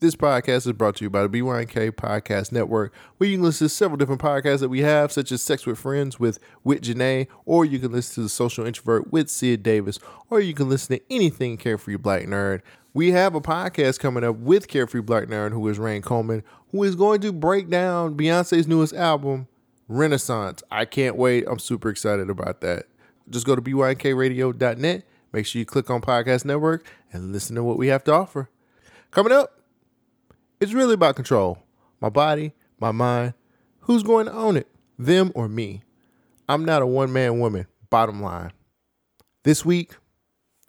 This podcast is brought to you by the BYNK Podcast Network, where you can listen to several different podcasts that we have, such as Sex with Friends with Wit Janae, or you can listen to The Social Introvert with Sid Davis, or you can listen to anything Carefree Black Nerd. We have a podcast coming up with Carefree Black Nerd, who is Rhayne Coleman, who is going to break down Beyonce's newest album, Renaissance. I can't wait. I'm super excited about that. Just go to bynkradio.net. Make sure you click on Podcast Network and listen to what we have to offer. Coming up, it's really about control. My body, my mind. Who's going to own it? Them or me? I'm not a one man woman, bottom line. This week,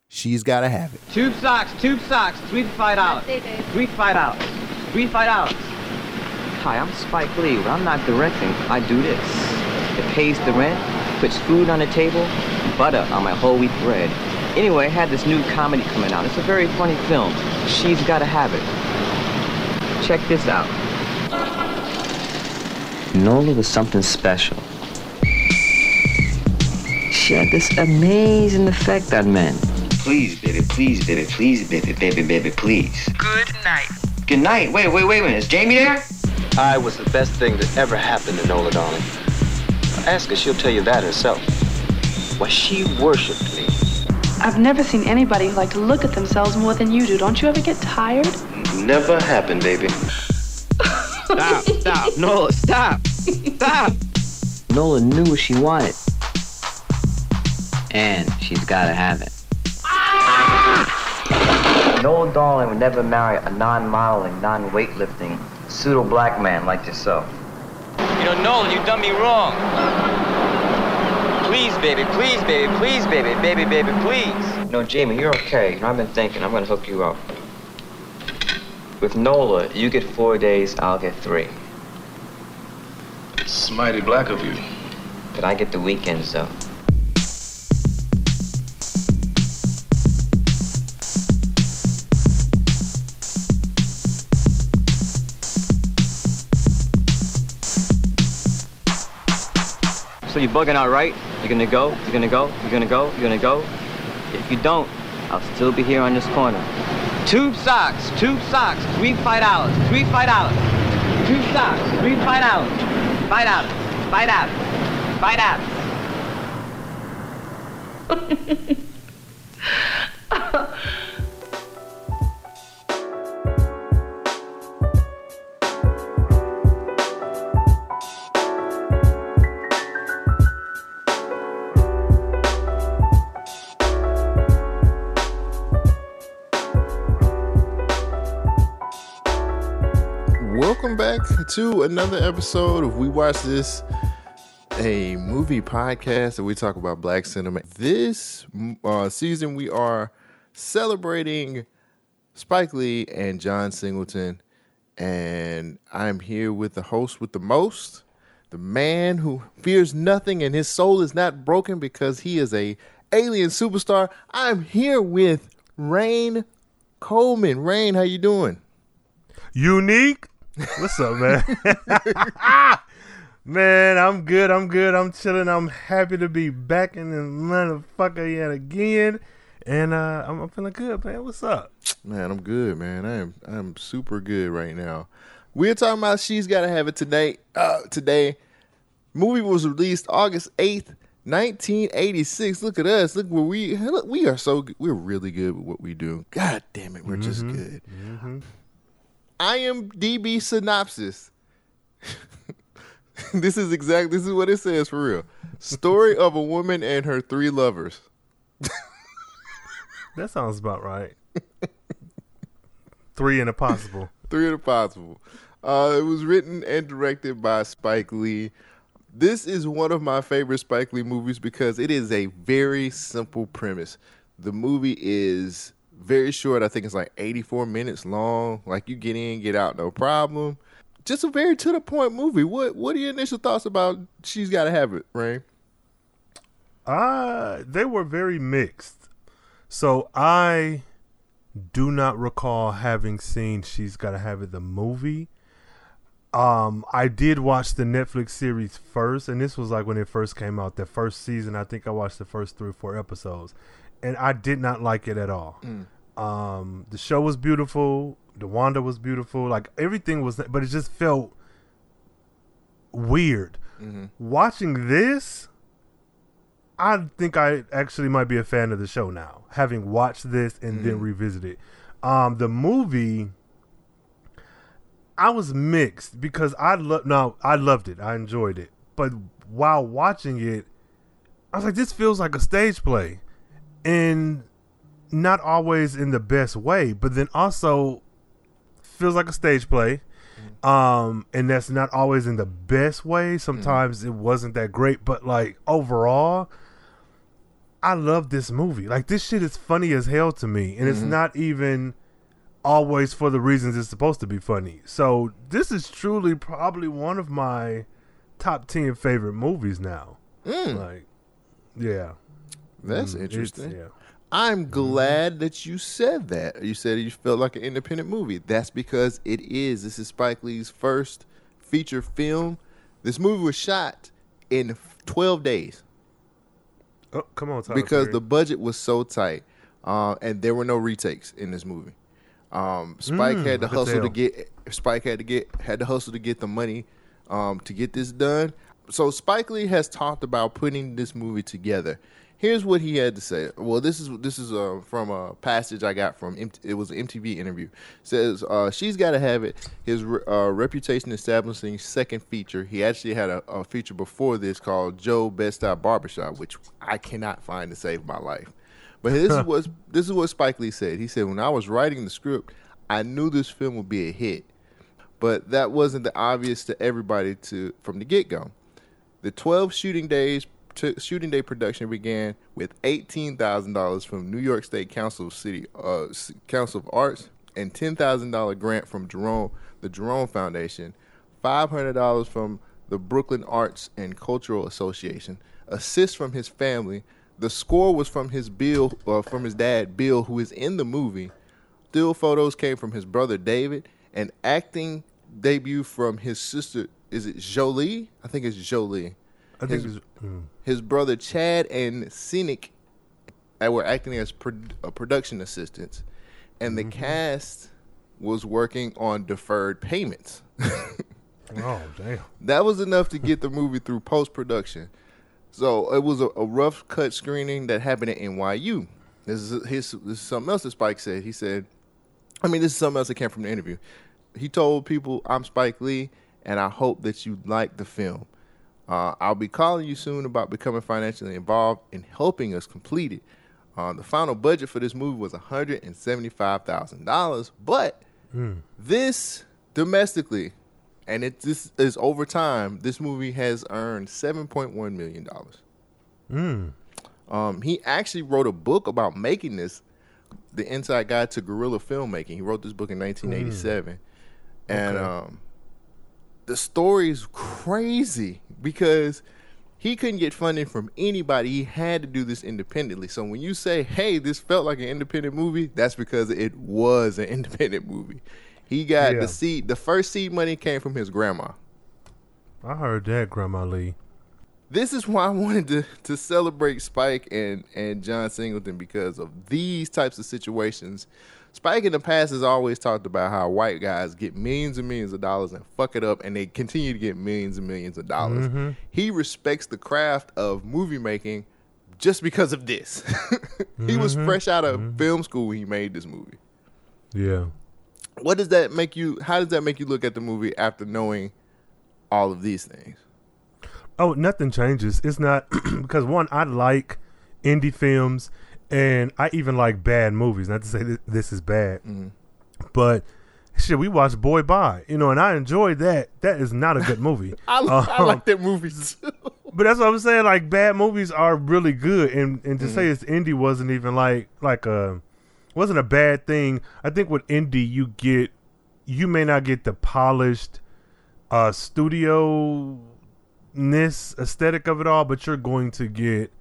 she's got to have it. Tube socks, tube socks, three to five dollars. Three to five dollars. Three to five dollars. Hi, I'm Spike Lee. When I'm not directing, I do this. It pays the rent, puts food on the table, butter on my whole wheat bread. Anyway, I had this new comedy coming out. It's a very funny film. She's Gotta Have It. Check this out. Nola was something special. She had this amazing effect on men. Please, baby, please, baby, please, baby, baby, baby, please. Good night. Good night. Wait, wait, wait a minute. Is Jamie there? I was the best thing that ever happened to Nola, darling. Ask her, she'll tell you that herself. Why, she worshipped me. I've never seen anybody who like to look at themselves more than you do. Don't you ever get tired? Never happened, baby. Stop, stop, Nola, stop, stop. Nola knew what she wanted. And she's gotta have it. Nola Darling would never marry a non-modeling, non-weightlifting, pseudo-black man like yourself. You know, Nolan, you've done me wrong. Please, baby, please, baby, please, baby, baby, baby, please. No, Jamie, you're okay. You know, I've been thinking. I'm gonna hook you up. With Nola, you get four days, I'll get three. It's mighty black of you. But I get the weekends, though. So you're bugging out, right? You're gonna go, you're gonna go, you're gonna go, you're gonna go. If you don't, I'll still be here on this corner. Tube socks, tube socks, three five dollars, three five dollars. Tube socks, three five dollars, five dollars, five dollars, five dollars. back to another episode of We Watch This, a movie podcast that we talk about black cinema. This uh, season, we are celebrating Spike Lee and John Singleton, and I'm here with the host with the most, the man who fears nothing and his soul is not broken because he is a alien superstar. I'm here with Rhayne Coleman. Rhayne, how you doing? Unique. What's up, man? man, I'm good. I'm good. I'm chilling. I'm happy to be back in the motherfucker yet again. And uh, I'm, I'm feeling good, man. What's up? Man, I'm good, man. I am I'm super good right now. We're talking about She's Gotta Have It today. Uh, today, movie was released August 8th, 1986. Look at us. Look where we look, we are so good. We're really good with what we do. God damn it, we're just good. IMDb synopsis. this is exact. This is what it says for real. Story of a woman and her three lovers. That sounds about right. Three and a possible. Three and the possible. Uh, it was written and directed by Spike Lee. This is one of my favorite Spike Lee movies because it is a very simple premise. The movie is very short. I think it's like 84 minutes long. Like you get in, get out, no problem. Just a very to the point movie. What What are your initial thoughts about She's Got to Have It, Rhayne? Uh, they were very mixed. So I do not recall having seen She's Gotta Have It the movie. Um, I did watch the Netflix series first, and this was like when it first came out. The first season, I think I watched the first three or four episodes, and I did not like it at all. Um, the show was beautiful. the Wanda was beautiful. Like everything was, but it just felt weird. Watching this, I think I actually might be a fan of the show now, having watched this and then revisit it. Um, the movie, I was mixed because I love no, I loved it, I enjoyed it, but while watching it, I was like, this feels like a stage play, and not always in the best way, but then also feels like a stage play. Um, and that's not always in the best way. Sometimes it wasn't that great, but like overall, I love this movie. Like this shit is funny as hell to me, and it's not even always for the reasons it's supposed to be funny. So this is truly probably one of my top ten favorite movies now. Like, yeah, That's Mm, interesting. Yeah. I'm glad that you said that. You said you felt like an independent movie. That's because it is. This is Spike Lee's first feature film. This movie was shot in 12 days Oh, come on, Tyler because Perry. the budget was so tight, uh, and there were no retakes in this movie. Um, Spike Mm, had to hustle to get. Spike had to get had to hustle to get the money um, to get this done. So Spike Lee has talked about putting this movie together. Here's what he had to say. Well, this is this is uh, from a passage I got from M- it was an MTV interview. says uh, she's got to have it. His re- uh, reputation establishing second feature. He actually had a, a feature before this called Joe's Bed-Stuy Barbershop, which I cannot find to save my life. But this is what this is what Spike Lee said. He said when I was writing the script, I knew this film would be a hit, but that wasn't the obvious to everybody to from the get go. The 12 shooting days shooting day production began with eighteen thousand dollars from New York State Council of City uh, Council of Arts and ten thousand dollar grant from Jerome the Jerome Foundation, five hundred dollars from the Brooklyn Arts and Cultural Association, assist from his family. The score was from his Bill, uh, from his dad Bill, who is in the movie. Still photos came from his brother David, and acting debut from his sister. Is it Jolie? I think it's Jolie. I think his, it's, mm, his brother Chad and Cinqué were acting as pro- uh, production assistants, and the cast was working on deferred payments. oh damn. that was enough to get the movie through post production. So it was a, a rough cut screening that happened at NYU. This is his. This is something else that Spike said. He said, I mean, this is something else that came from the interview. He told people, "I'm Spike Lee, and I hope that you like the film. Uh, I'll be calling you soon about becoming financially involved in helping us complete it. Uh, the final budget for this movie was $175,000, but this domestically, and it this is over time, this movie has earned $7.1 million. Um, he actually wrote a book about making this, The Inside Guide to Guerrilla Filmmaking. He wrote this book in 1987. And Okay. um, the story's crazy because he couldn't get funding from anybody. He had to do this independently. So when you say, "Hey, this felt like an independent movie," that's because it was an independent movie. He got Yeah. the seed. The first seed money came from his grandma. I heard that, Grandma Lee. This is why I wanted to to celebrate Spike and and John Singleton because of these types of situations. Spike in the past has always talked about how white guys get millions and millions of dollars and fuck it up, and they continue to get millions and millions of dollars. Mm-hmm. He respects the craft of movie making just because of this. he was mm-hmm. fresh out of mm-hmm. film school when he made this movie. Yeah. What does that make you? How does that make you look at the movie after knowing all of these things? Oh, nothing changes. It's not because one, I like indie films, and I even like bad movies. Not to say that this is bad, but shit, we watched Boy Bye, you know, and I enjoyed that. That is not a good movie. I, I Um, like that movie too. But that's what I'm saying. Like bad movies are really good, and and to Mm-hmm. say it's indie wasn't even like like a wasn't a bad thing. I think with indie you get you may not get the polished uh studio ness aesthetic of it all, but you're going to get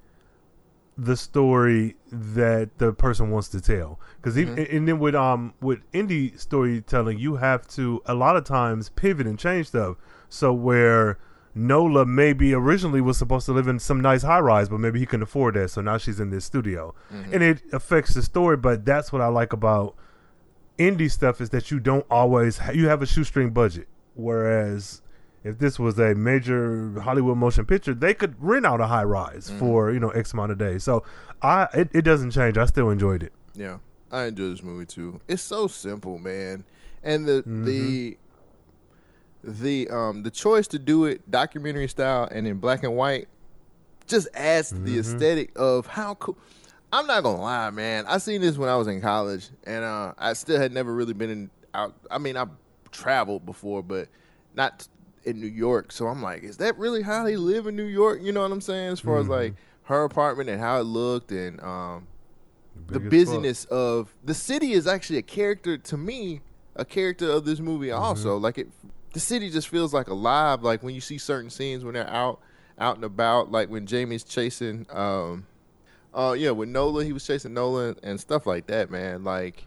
the story that the person wants to tell. Because even and then with um with indie storytelling, you have to a lot of times pivot and change stuff. So where Nola maybe originally was supposed to live in some nice high rise, but maybe he couldn't afford that, so now she's in this studio, and it affects the story. But that's what I like about indie stuff is that you don't always ha- you have a shoestring budget, whereas if this was a major Hollywood motion picture, they could rent out a high rise Mm-hmm. for you know X amount of days. So I it, it doesn't change. I still enjoyed it. Yeah, I enjoyed this movie too. It's so simple, man, and the Mm-hmm. the the um the choice to do it documentary style and in black and white just adds to the Mm-hmm. aesthetic of how cool. I'm not gonna lie, man. I seen this when I was in college, and uh, I still had never really been in out. I mean, I traveled before, but not in New York. So I'm like, is that really how they live in New York? You know what I'm saying? As far as like her apartment and how it looked, and um, the as fuck. busyness of the city is actually a character to me, a character of this movie. Mm-hmm. Also, like it, the city just feels like alive. Like when you see certain scenes when they're out, out and about. Like when Jamie's chasing, um, uh, yeah, with Nola, he was chasing Nola and stuff like that. Man, like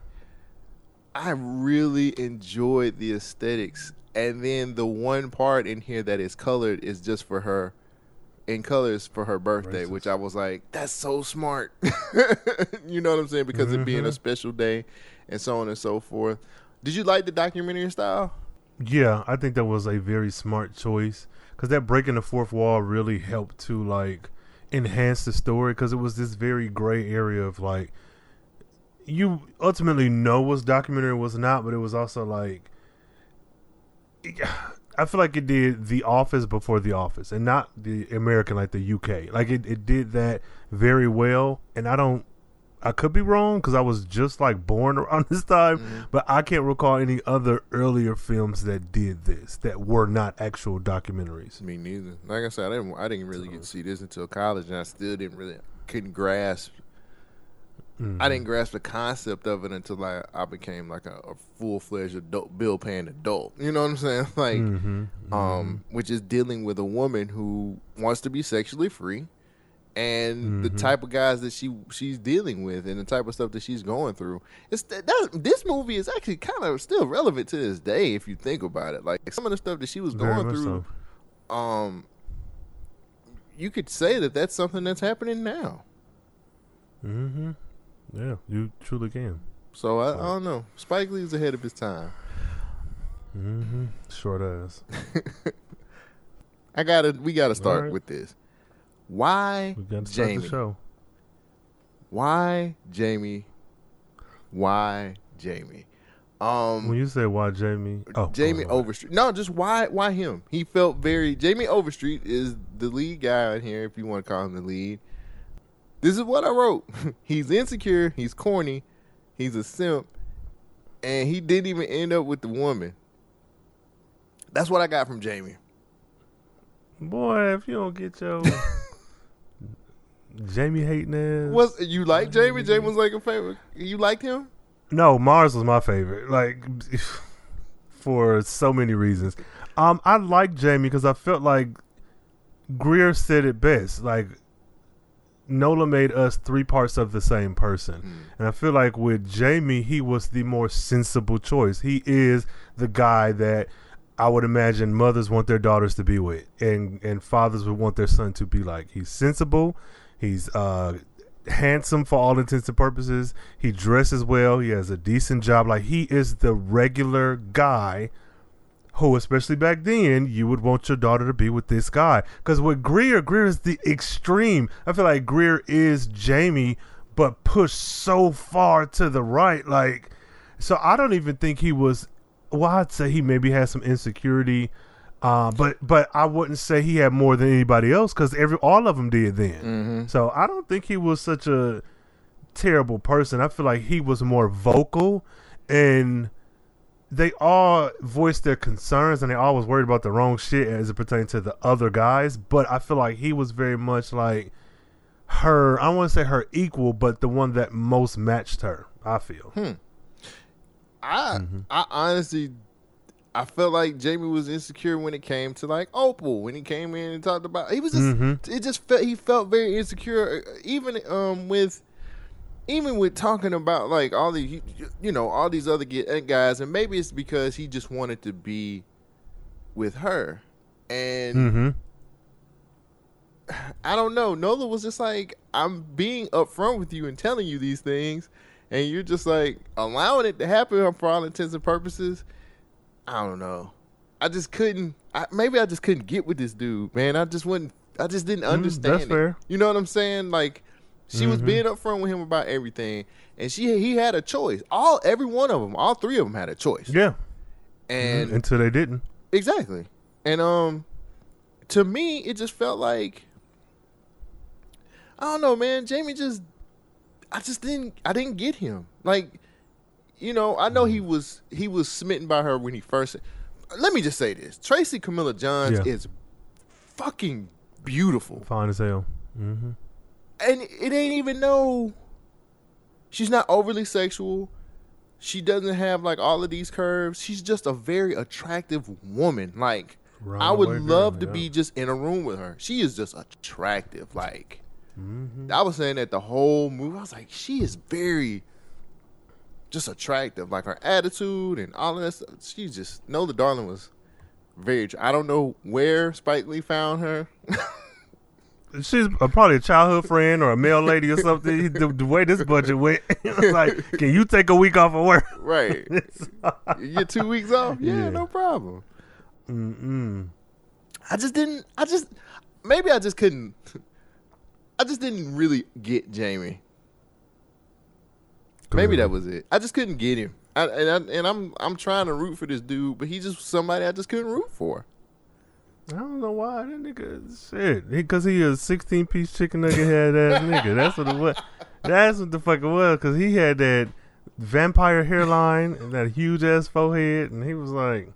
I really enjoyed the aesthetics, and then the one part in here that is colored is just for her. In colors for her birthday, which I was like, that's so smart. you know what I'm saying? Because it being a mm-hmm. special day and so on and so forth. Did you like the documentary style? Yeah, I think that was a very smart choice because that breaking the fourth wall really helped to like enhance the story because it was this very gray area of like you ultimately know what's documentary what's not, but it was also like I feel like it did The Office before The Office and not the American like the UK. Like it, it did that very well, and I don't. I could be wrong because I was just like born around this time, mm-hmm. but I can't recall any other earlier films that did this that were not actual documentaries. Me neither. Like I said, I didn't. I didn't really get to see this until college, and I still didn't really couldn't grasp. I didn't grasp the concept of it until I, I became like a, a full fledged adult, bill paying adult. You know what I'm saying? Like, um, which is dealing with a woman who wants to be sexually free, and the type of guys that she she's dealing with, and the type of stuff that she's going through. It's that, this movie is actually kind of still relevant to this day if you think about it. Like some of the stuff that she was going through so. um you could say that that's something that's happening now. Mm-hmm. Yeah, you truly can. So I, I don't know. Spike Lee's ahead of his time. Mm-hmm. Short ass. I gotta. We gotta start right. with this. Why We got to start Jamie? the show. Why Jamie? Why Jamie? Um, When you say why Jamie, oh Jamie. Overstreet. No, just why? Why him? He felt very. Jamie Overstreet is the lead guy in here, if you want to call him the lead. This is what I wrote. he's insecure. He's corny. He's a simp, and he didn't even end up with the woman. That's what I got from Jamie. Boy, if you don't get your Jamie hating ass. Was you like Jamie? Jamie was like a favorite. You liked him? No, Mars was my favorite. Like for so many reasons. Um, I like Jamie because I felt like Greer said it best. Like Nola made us three parts of the same person, and I feel like with Jamie, he was the more sensible choice. He is the guy that I would imagine mothers want their daughters to be with, and and fathers would want their son to be like. He's sensible. He's uh handsome for all intents and purposes. He dresses well. He has a decent job. Like he is the regular guy who, especially back then, you would want your daughter to be with this guy. Because with Greer, Greer is the extreme. I feel like Greer is Jamie, but pushed so far to the right. Like, so I don't even think he was. Well, I'd say he maybe had some insecurity. Uh, but but I wouldn't say he had more than anybody else because every all of them did then. So I don't think he was such a terrible person. I feel like he was more vocal, and they all voiced their concerns, and they all was worried about the wrong shit as it pertained to the other guys. But I feel like he was very much like her. I want to say her equal, but the one that most matched her. I feel. I Mm-hmm. I honestly I felt like Jamie was insecure when it came to like Opal when he came in and talked about he was just Mm-hmm. it just felt he felt very insecure uh, even um with even with talking about like all these, you know all these other uh, guys and maybe it's because he just wanted to be with her and Mm-hmm. I don't know. Nola was just like, I'm being upfront with you and telling you these things. and you're just like allowing it to happen for all intents and purposes. I don't know. I just couldn't. I, maybe I just couldn't get with this dude, man. I just wouldn't. I just didn't understand. Mm, that's it. fair. You know what I'm saying? Like she was Mhm. being upfront with him about everything, and she he had a choice. All every one of them, all three of them had a choice. Yeah. And Until they didn't. Exactly. And um to me it just felt like I don't know, man. Jamie just I just didn't I didn't get him. Like you know, I know he Mm. was he was smitten by her when he first Let me just say this. Tracy Camilla Johns Yeah. is fucking beautiful. Fine as hell. Mm-hmm. And it ain't even no she's not overly sexual. She doesn't have like all of these curves. She's just a very attractive woman. Like Round I would love girl, to be just in a room with her. She is just attractive. Like Mm-hmm. I was saying that the whole movie. I was like, she is very just attractive. Like her attitude and all of that stuff. She just Nola Darling was very I don't know where Spike Lee found her. She's a, probably a childhood friend or a mail lady or something. the, the way this budget went, it's like, can you take a week off of work? right. you get two weeks off? Yeah, Yeah. no problem. Mm-mm. I just didn't. I just maybe I just couldn't. I just didn't really get Jamie. Maybe that was it. I just couldn't get him. I, and I, and I'm I'm trying to root for this dude, but he's just somebody I just couldn't root for. I don't know why that nigga shit. Because he, a sixteen piece chicken nugget head ass nigga. That's what it was. That's what the fuck it was. Because he had that vampire hairline and that huge ass forehead, and he was like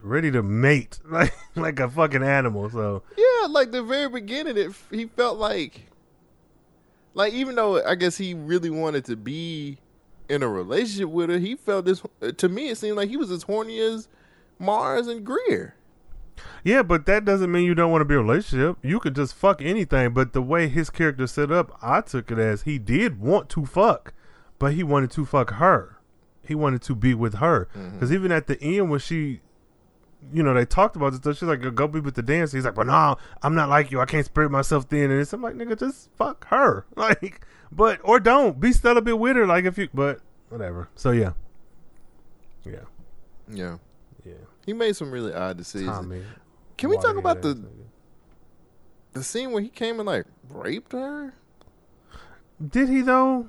ready to mate like like a fucking animal. So Yeah, like the very beginning, it he felt like, like even though I guess he really wanted to be in a relationship with her, he felt this. To me, it seemed like he was as horny as Mars and Greer. Yeah, but that doesn't mean you don't want to be in a relationship. You could just fuck anything. But the way his character set up, I took it as he did want to fuck, but he wanted to fuck her. He wanted to be with her. Mm-hmm. Because even at the end when she you know, they talked about this stuff. She's like, go be with the dancer. He's like, but no, I'm not like you. I can't spread myself thin. And it's, I'm like, nigga, just fuck her. Like, but, or don't. Be still a bit with her. Like, if you, but whatever. So. Yeah. Yeah, Yeah. He made some really odd decisions. Tommy. Can we talk about the the scene where he came and like raped her? Did he, though?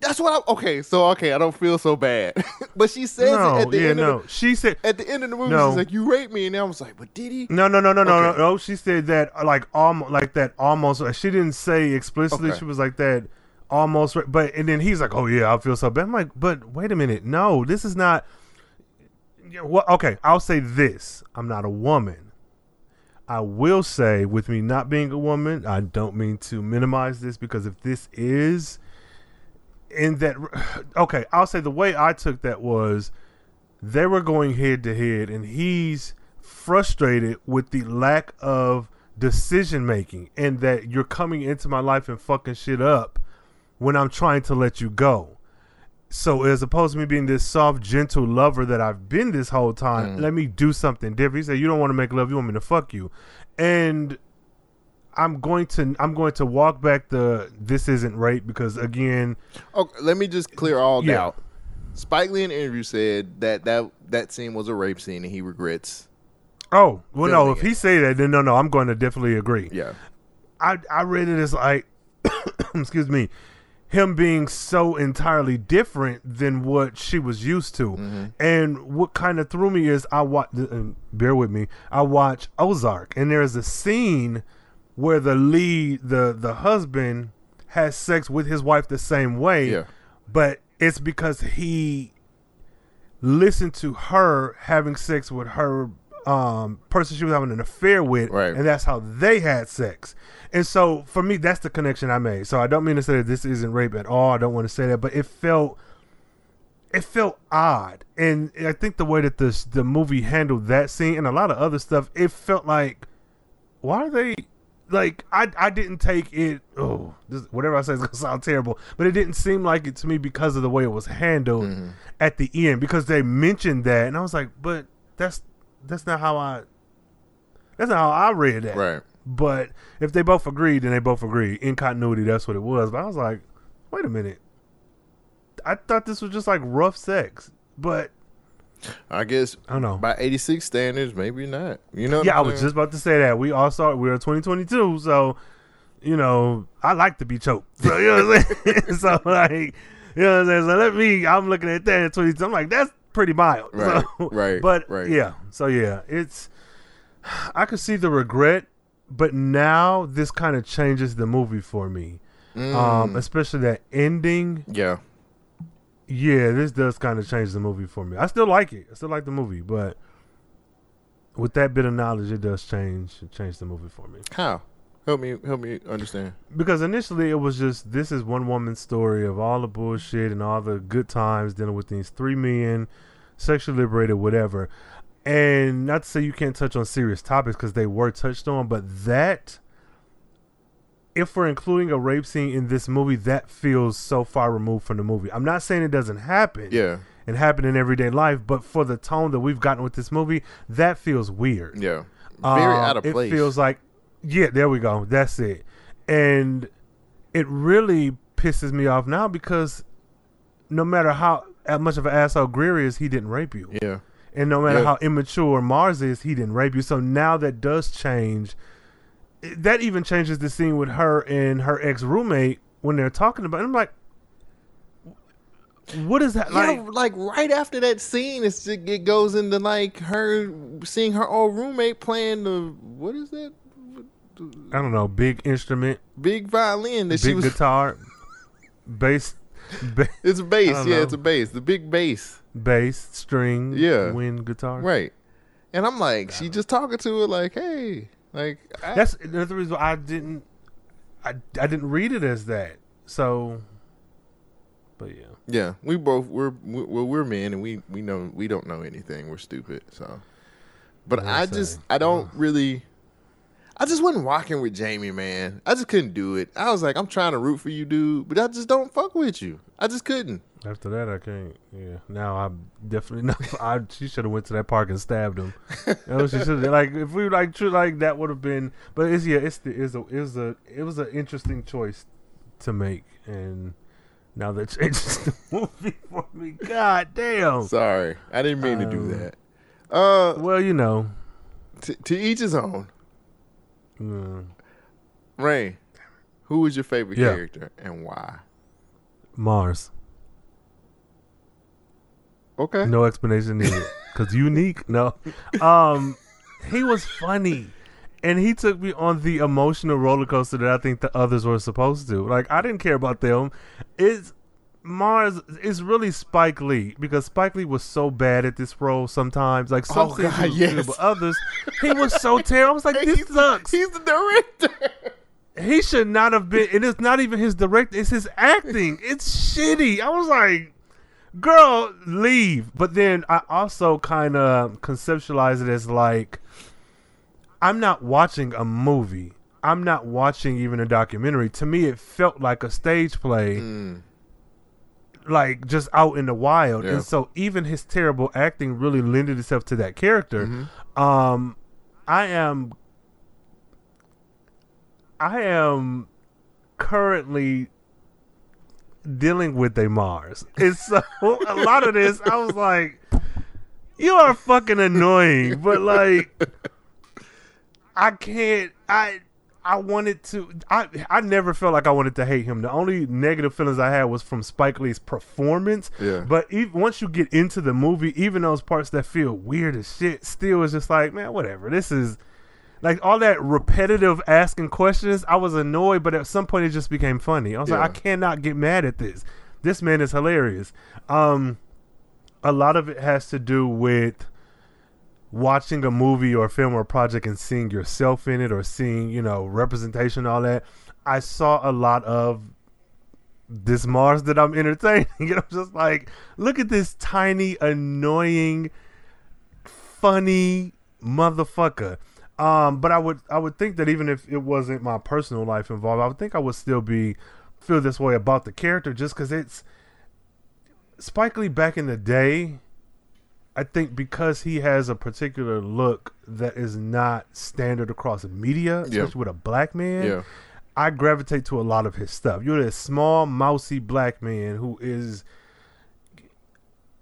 That's what I okay. So okay, I don't feel so bad, but she says no. it at the yeah, end. no. Of the, she said, at the end of the movie, No. she's like, "You raped me," and then I was like, "But did he?" No, no, no, no, no, Okay. no, no. She said that like almost like that almost. Like, she didn't say explicitly. Okay. She was like that almost. But and then he's like, "Oh yeah, I feel so bad." I'm like, "But wait a minute, no, this is not." Yeah, well, okay, I'll say this: I'm not a woman. I will say, with me not being a woman, I don't mean to minimize this because if this is in that, okay, I'll say the way I took that was they were going head to head, and he's frustrated with the lack of decision making, and that you're coming into my life and fucking shit up when I'm trying to let you go. So as opposed to me being this soft, gentle lover that I've been this whole time, mm. let me do something different. He said, "You don't want to make love, you want me to fuck you," and I'm going to I'm going to walk back the this isn't rape because again, Okay, let me just clear all Yeah. doubt. Spike Lee in an interview said that that that scene was a rape scene, and he regrets. oh well, no, if he say that, then no, no, I'm going to definitely agree. Yeah, I I read it as like, excuse me, him being so entirely different than what she was used to, mm-hmm. and what kind of threw me is I watch. Uh, bear with me. I watch Ozark, and there's a scene where the lead, the the husband, has sex with his wife the same way, Yeah. but it's because he listened to her having sex with her um person she was having an affair with Right. and that's how they had sex. And so for me that's the connection i made. So i don't mean to say that this isn't rape at all. I don't want to say that but it felt it felt odd. And i think the way that the the movie handled that scene and a lot of other stuff it felt like why are they like I I didn't take it oh this, whatever I say is gonna sound terrible but it didn't seem like it to me because of the way it was handled at the end because they mentioned that. And I was like but that's that's not how I that's not how I read that right. but if they both agreed then they both agreed in continuity that's what it was but I was like wait a minute I thought this was just like rough sex, but I guess I don't know. by eighty six standards, maybe not. You know? yeah, I was just about to say that. We all saw it. We're 2022, so you know, I like to be choked. So you know what I'm saying? so like, you know what I'm saying? So let me. I'm looking at that at 22. I'm like, that's pretty mild. Right, So, right, But right. yeah. So yeah, it's. I could see the regret, but now this kind of changes the movie for me. Mm. Um, especially that ending. yeah. Yeah, this does kind of change the movie for me. I still like it. I still like the movie, but with that bit of knowledge, it does change change the movie for me. How? Help me. Help me understand. Because initially it was just this is one woman's story of all the bullshit and all the good times dealing with these three men, sexually liberated, whatever. And not to say you can't touch on serious topics because they were touched on, but that, if we're including a rape scene in this movie, that feels so far removed from the movie. I'm not saying it doesn't happen. Yeah. And happen in everyday life, but for the tone that we've gotten with this movie, that feels weird. Yeah. Very Um, out of place. It feels like, yeah, there we go. That's it. And it really pisses me off now because no matter how, much of an asshole Greer is, he didn't rape you. Yeah. And no matter Yeah. how immature Mars is, he didn't rape you. So now that does change. That even changes the scene with her and her ex roommate when they're talking about. It. I'm like, what is that like? yeah, like right after that scene, it's it goes into like her seeing her old roommate playing the what is that I don't know, big instrument, big violin that she big was. guitar, bass, ba- It's a bass, yeah, know. it's a bass, the big bass, bass, string, Yeah. wind guitar. right? And I'm like, she just talking to her like, hey, like I, That's another reason why I didn't, I, I didn't read it as that. So, but yeah, yeah, we both we're we, well we're men and we we know we don't know anything. We're stupid, so. But I I just? I don't really. I just wasn't rocking with Jamie, man. I just couldn't do it. I was like, I'm trying to root for you, dude, but I just don't fuck with you. I just couldn't. after that I can't. Yeah, now I'm definitely know. I she should have went to that park and stabbed him. no, she should like if we like true like that would have been. But it's yeah, it's the it's a it was a it was an interesting choice to make, and now that changes the movie for me. God damn. Sorry, I didn't mean to do Um, that. Uh, Well, you know, t- to each his own. Mm, Ray, who was your favorite Yeah. character and why? Mars. Okay. No explanation needed. Cause unique. No. Um, he was funny, and he took me on the emotional roller coaster that I think the others were supposed to. Like I didn't care about them. It's Mars. is really Spike Lee because Spike Lee was so bad at this role sometimes. Like some Oh, scenes God, was good, but others he was so terrible. I was like, this He's- sucks. He's the director. He should not have been. And it's not even his direct. It's his acting. It's shitty. I was like, girl, leave. But then I also kind of conceptualize it as like, I'm not watching a movie. I'm not watching even a documentary. To me, it felt like a stage play, mm. Like just out in the wild. Yeah. And so even his terrible acting really lended itself to that character. Um, I am I am currently dealing with a Mars. And so a lot of this, I was like, you are fucking annoying, but like, I can't, I, I wanted to, I, I never felt like I wanted to hate him. The only negative feelings I had was from Spike Lee's performance. Yeah. But even, once you get into the movie, even those parts that feel weird as shit, still is just like, man, whatever. This is, like all that repetitive asking questions, I was annoyed, but at some point it just became funny. I was Yeah. like, I cannot get mad at this. This man is hilarious. Um, a lot of it has to do with watching a movie or a film or a project and seeing yourself in it or seeing, you know, representation, all that. I saw a lot of this Mars that I'm entertaining. And I'm just like, look at this tiny, annoying, funny motherfucker. Um, but I would I would think that even if it wasn't my personal life involved, I would think I would still be feel this way about the character just because it's Spike Lee back in the day. I think because he has a particular look that is not standard across media, especially Yeah. with a black man. Yeah. I gravitate to a lot of his stuff. You're this small, mousy black man who is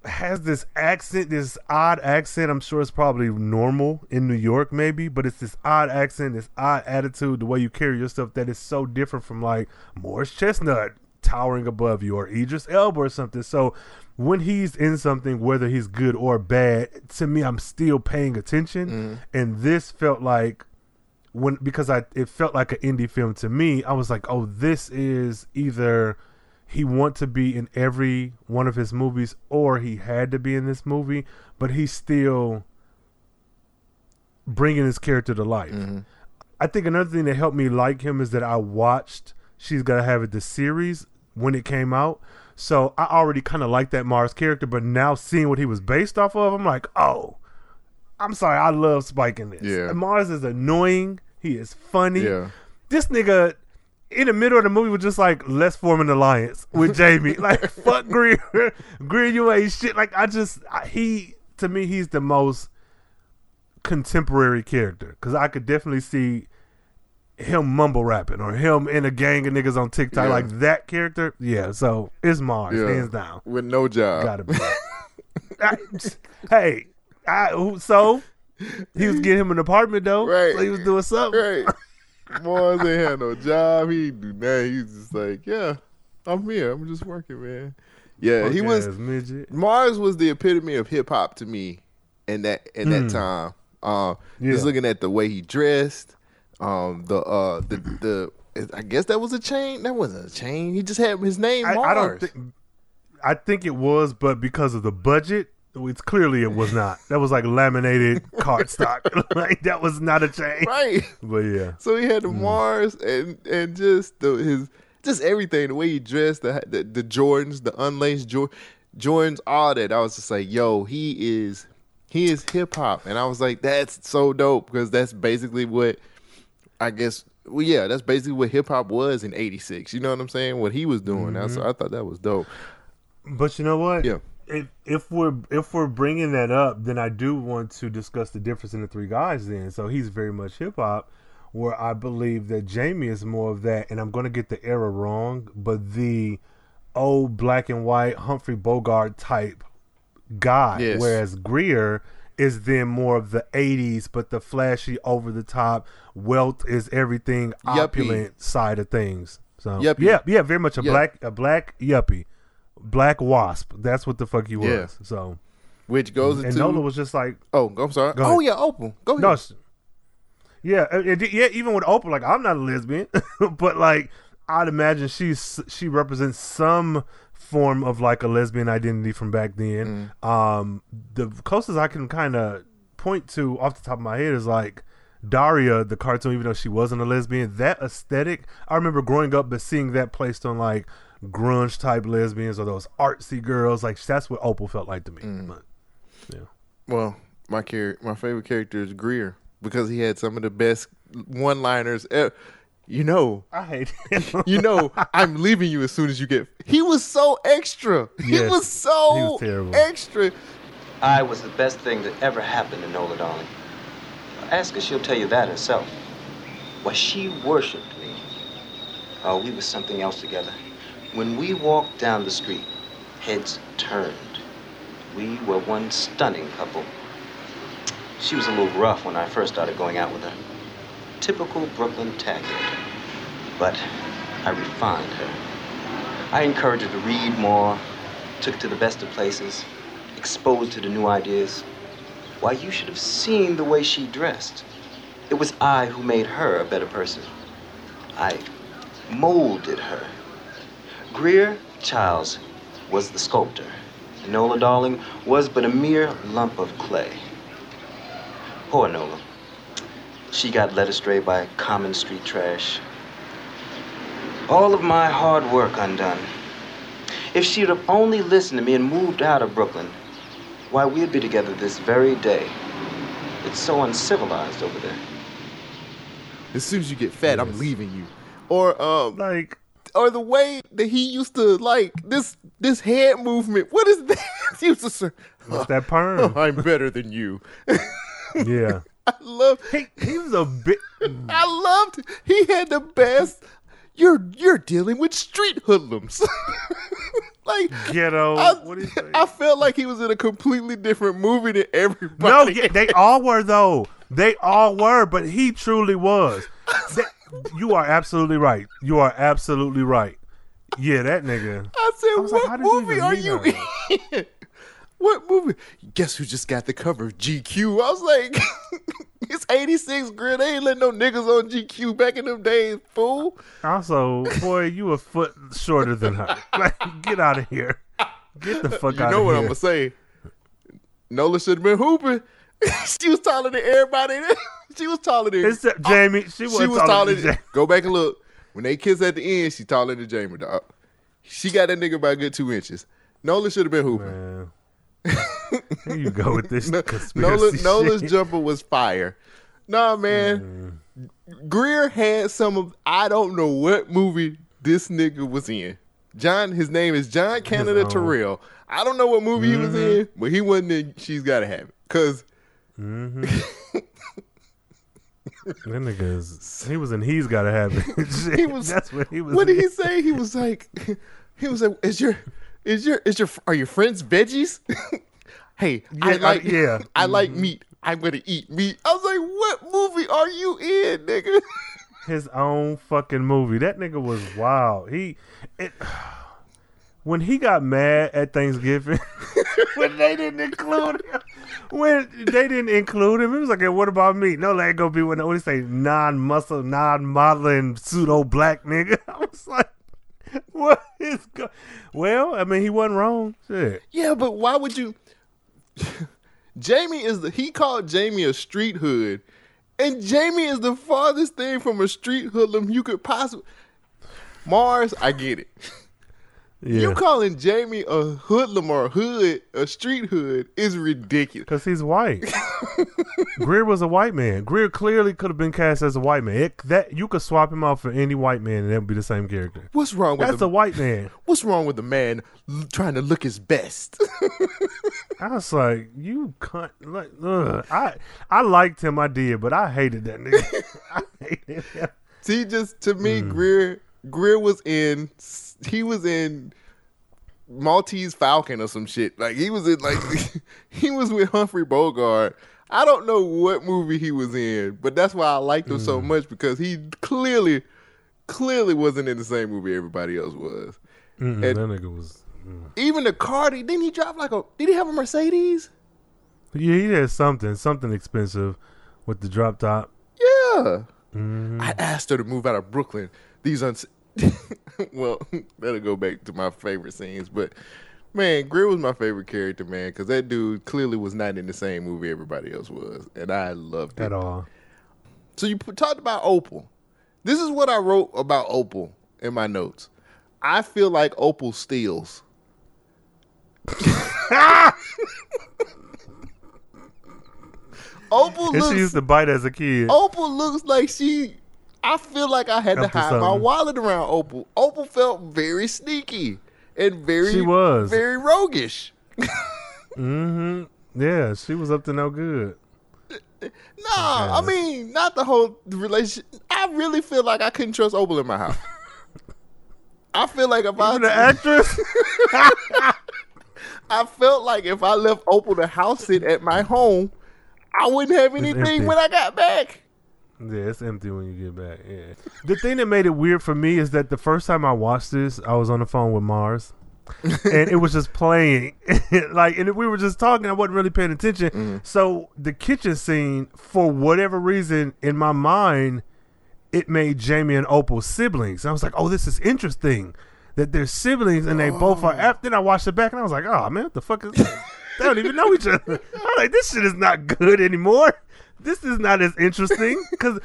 has this accent, this odd accent. I'm sure it's probably normal in New York, maybe, but it's this odd accent, this odd attitude, the way you carry yourself that is so different from like Morris Chestnut towering above you or Idris Elba or something. So when he's in something, whether he's good or bad, to me, I'm still paying attention. Mm-hmm. And this felt like when because I it felt like an indie film to me. I was like, oh, this is either he want to be in every one of his movies or he had to be in this movie, but he's still bringing his character to life. Mm-hmm. I think another thing that helped me like him is that I watched She's Gotta Have It the series when it came out. So I already kind of liked that Mars character, but now seeing what he was based off of, I'm like, oh, I'm sorry, I love Spike in this. Yeah. Mars is annoying. He is funny. Yeah. This nigga in the middle of the movie was just like, let's form an alliance with Jamie. like, fuck Greer. Greer, you ain't shit. Like, I just, I, he, to me, he's the most contemporary character. Because I could definitely see him mumble rapping or him in a gang of niggas on TikTok. Yeah. Like, that character. Yeah, so it's Mars, Yeah. hands down. With no job. Gotta be. I- hey, I, so he was getting him an apartment though. Right. So he was doing something. Right. Mars ain't had no job. He do nothing. He's just like, yeah, I'm here. I'm just working, man. Yeah, he was. Midget. Mars was the epitome of hip hop to me in that in that time. Um, Yeah. just looking at the way he dressed, um, the uh, the the. I guess that was a chain. That wasn't a chain. He just had his name. I, Mars. I don't think. I think it was, but because of the budget, it's clearly it was not. That was like laminated cardstock. like that was not a chain. right. But yeah, So he had Mm. Mars and and just the his just everything, the way he dressed, the the, the Jordans, the unlaced Jor- Jordans, all that. I was just like, yo, he is he is hip hop, and I was like, that's so dope because that's basically what I guess. Well, yeah, that's basically what hip hop was in '86. You know what I'm saying? What he was doing. Mm-hmm. I thought that was dope. but you know what? Yeah. If if we're if we're bringing that up, then I do want to discuss the difference in the three guys. Then, so he's very much hip hop, where I believe that Jamie is more of that, and I'm going to get the era wrong, but the old black and white Humphrey Bogart type guy, Yes. whereas Greer is then more of the 80s, but the flashy, over the top, wealth is everything, Yuppie. opulent side of things. So Yuppie. yeah, yeah, very much a black a black yuppie, black wasp. That's what the fuck he was. Yeah. So Which goes and into Nola was just like, oh, I'm sorry. Oh ahead. yeah, Opal. Go ahead. no, yeah, uh, yeah. Even with Opal, like I'm not a lesbian, but like I'd imagine she's she represents some form of like a lesbian identity from back then. Um, the closest I can kind of point to off the top of my head is like Daria, the cartoon, even though she wasn't a lesbian. That aesthetic, I remember growing up, but seeing that placed on like grunge type lesbians or those artsy girls. Like that's what Opal felt like to me. But, yeah. Well, my char- my favorite character is Greer because he had some of the best one-liners. ever. You know, I hate him. you know, I'm leaving you as soon as you get. He was so extra. He was so he was terrible. extra. I was the best thing that ever happened to Nola Darling. Ask her, she'll tell you that herself. Why, she worshipped me. Oh, we were something else together. When we walked down the street, heads turned. We were one stunning couple. She was a little rough when I first started going out with her. Typical Brooklyn taggart. But I refined her. I encouraged her to read more, took her to the best of places, exposed her to new ideas. Why, you should have seen the way she dressed. It was I who made her a better person. I molded her. Greer Childs was the sculptor. Nola Darling was but a mere lump of clay. Poor Nola. She got led astray by common street trash. All of my hard work undone. If she'd have only listened to me and moved out of Brooklyn, why, we'd be together this very day. It's so uncivilized over there. As soon as you get fat, I'm leaving you. Or um, like or the way that he used to like this this head movement. What is that? he used to say, What's that perm? I'm better than you. yeah. I love. He, he was a bit. I loved. He had the best. You're you're dealing with street hoodlums. Like Ghetto. I, what it? I felt like he was in a completely different movie than everybody. No, they all were though. They all were, but he truly was. You are absolutely right. You are absolutely right. Yeah, that nigga. I said, like, "What you movie are you in? What movie? Guess who just got the cover of GQ? I was like, it's '86, girl. They ain't letting no niggas on GQ back in them days, fool. Also, boy, you a foot shorter than her. Like, get out of here. Get the fuck You out of here. You know what. I'm gonna say? Nola should have been hooping. she was taller than everybody. she was taller than Except uh, Jamie, she, she was taller taller. than Than, Jamie. go back and look. When they kiss at the end, she taller than Jamie. Dog. She got that nigga by a good two inches. Nola should have been hooping. Man. Here you go with this No- conspiracy Nola, Nola's jumper was fire. Nah, man. Mm. Greer had some of I don't know what movie this nigga was in. John, his name is John Canada. Terrell. I don't know what movie he was in, mm-hmm. but he wasn't in She's Gotta Have It. Cause mm-hmm. That nigga is, he was in He's Gotta Have It. He was That's what he was What did he say? He was like he was like, Is your is your is your are your friends veggies? hey, I Yeah, I- like yeah. I like meat. I'm gonna eat meat. I was like, what movie are you in, nigga? His own fucking movie. That nigga was wild. He, it, when he got mad at Thanksgiving, when they didn't include him, when they didn't include him, he was like, hey, "What about me? No, let go be with what do you say, non-muscle, non-modeling, pseudo-black nigga." I was like, "What is go?" Well, I mean, he wasn't wrong. Shit. Yeah, but why would you? Jamie is the he called Jamie a street hood, and Jamie is the farthest thing from a street hoodlum you could possibly. Mars, I get it. Yeah. You calling Jamie a hoodlum or a hood, a street hood, is ridiculous. Because he's white. Greer was a white man. Greer clearly could have been cast as a white man. It, that you could swap him out for any white man, and that would be the same character. What's wrong with That's the, a white man. What's wrong with the man trying to look his best? I was like, you cunt. Like, ugh. I I liked him, I did, but I hated that nigga. I hated him. See, just to me, Hmm. Greer Greer was in he was in Maltese Falcon or some shit. Like he was in like he was with Humphrey Bogart. I don't know what movie he was in, but that's why I liked him Hmm. so much because he clearly clearly wasn't in the same movie everybody else was. Mm-mm, And- that nigga was. Even the car, didn't he drive like a did he have a Mercedes? Yeah, he had something, something expensive with the drop top. Yeah. Mm-hmm. I asked her to move out of Brooklyn. These uns well, that'll go back to my favorite scenes, but man, Greer was my favorite character, man, because that dude clearly was not in the same movie everybody else was, and I loved it. At all. So you talked about Opal. This is what I wrote about Opal in my notes. I feel like Opal steals. Opal And looks she used to bite as a kid. Opal looks like she. I feel like I had to Up to hide my something. wallet around Opal. Opal felt very sneaky and very She was. very roguish. Mm-hmm. Yeah, she was up to no good. Nah, I mean not the whole relationship. I really feel like I couldn't trust Opal in my house. I feel like if I The actress? I felt like if I left Opal to house sit at my home, I wouldn't have anything empty. when I got back. Yeah, it's empty when you get back. Yeah. The thing that made it weird for me is that the first time I watched this, I was on the phone with Mars. and it was just playing. like and we were just talking, I wasn't really paying attention. Mm-hmm. So the kitchen scene, for whatever reason, in my mind, it made Jamie and Opal siblings. And I was like, oh, this is interesting. That they're siblings and they both are oh. after then I watched it back and I was like, oh man, what the fuck is they don't even know each other. I'm like, this shit is not good anymore. This is not as interesting. Cause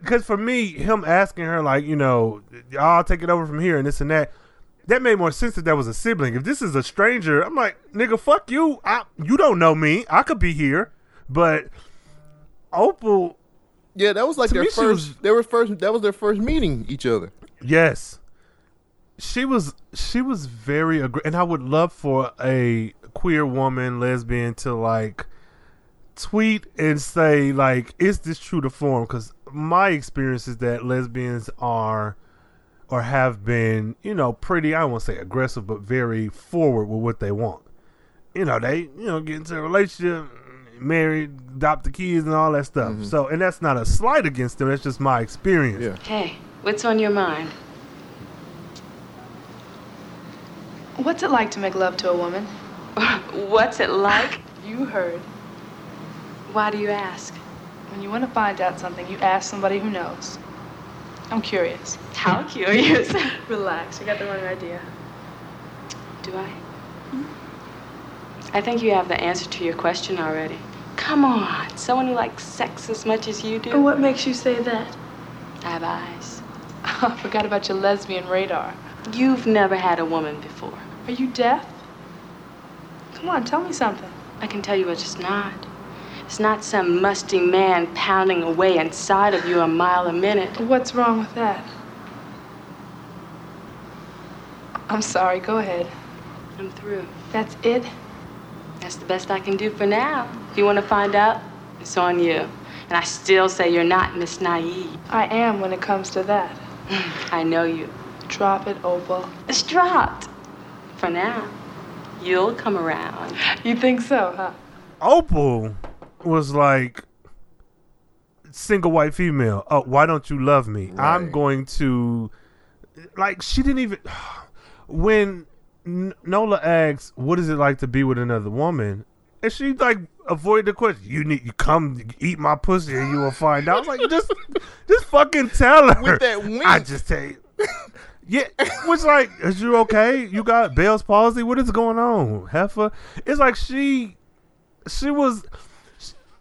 because for me, him asking her like, you know, I'll take it over from here and this and that, that made more sense that that was a sibling. If this is a stranger, I'm like, nigga, fuck you. I, you don't know me. I could be here, but Opal, Yeah, that was like their first. was- They were first. That was their first meeting each other. yes, she was she was very aggr- and I would love for a queer woman, lesbian, to like tweet and say like, is this true to form? Because my experience is that lesbians are or have been, you know, pretty, I don't want to say aggressive, but very forward with what they want. You know, they, you know, get into a relationship, married, adopt the kids and all that stuff. Mm-hmm. So, and that's not a slight against them. That's just my experience. Yeah. Hey, what's on your mind? What's it like to make love to a woman? What's it like? You heard. Why do you ask? When you want to find out something, you ask somebody who knows. I'm curious. How curious. Relax, you got the wrong idea. Do I? I think you have the answer to your question already. Come on, someone who likes sex as much as you do. And what makes you say that? I have eyes. Oh, I forgot about your lesbian radar. You've never had a woman before. Are you deaf? Come on, tell me something. I can tell you what it's not. It's not some musty man pounding away inside of you a mile a minute. What's wrong with that? I'm sorry, go ahead. I'm through. That's it? That's the best I can do for now. If you want to find out, it's on you. And I still say you're not Miss Naive. I am when it comes to that. I know you. Drop it, Opal. It's dropped. For now. You'll come around. You think so, huh? Opal was like single white female. Oh, why don't you love me? I'm going to like she didn't even when N- Nola asks, "What is it like to be with another woman?" and she like avoid the question. You need you come eat my pussy and you will find out. I was like, just just fucking tell her. With that wink. I just tell you. Yeah, was like, is you okay? You got Bell's palsy? What is going on, Heifer? It's like she, she was.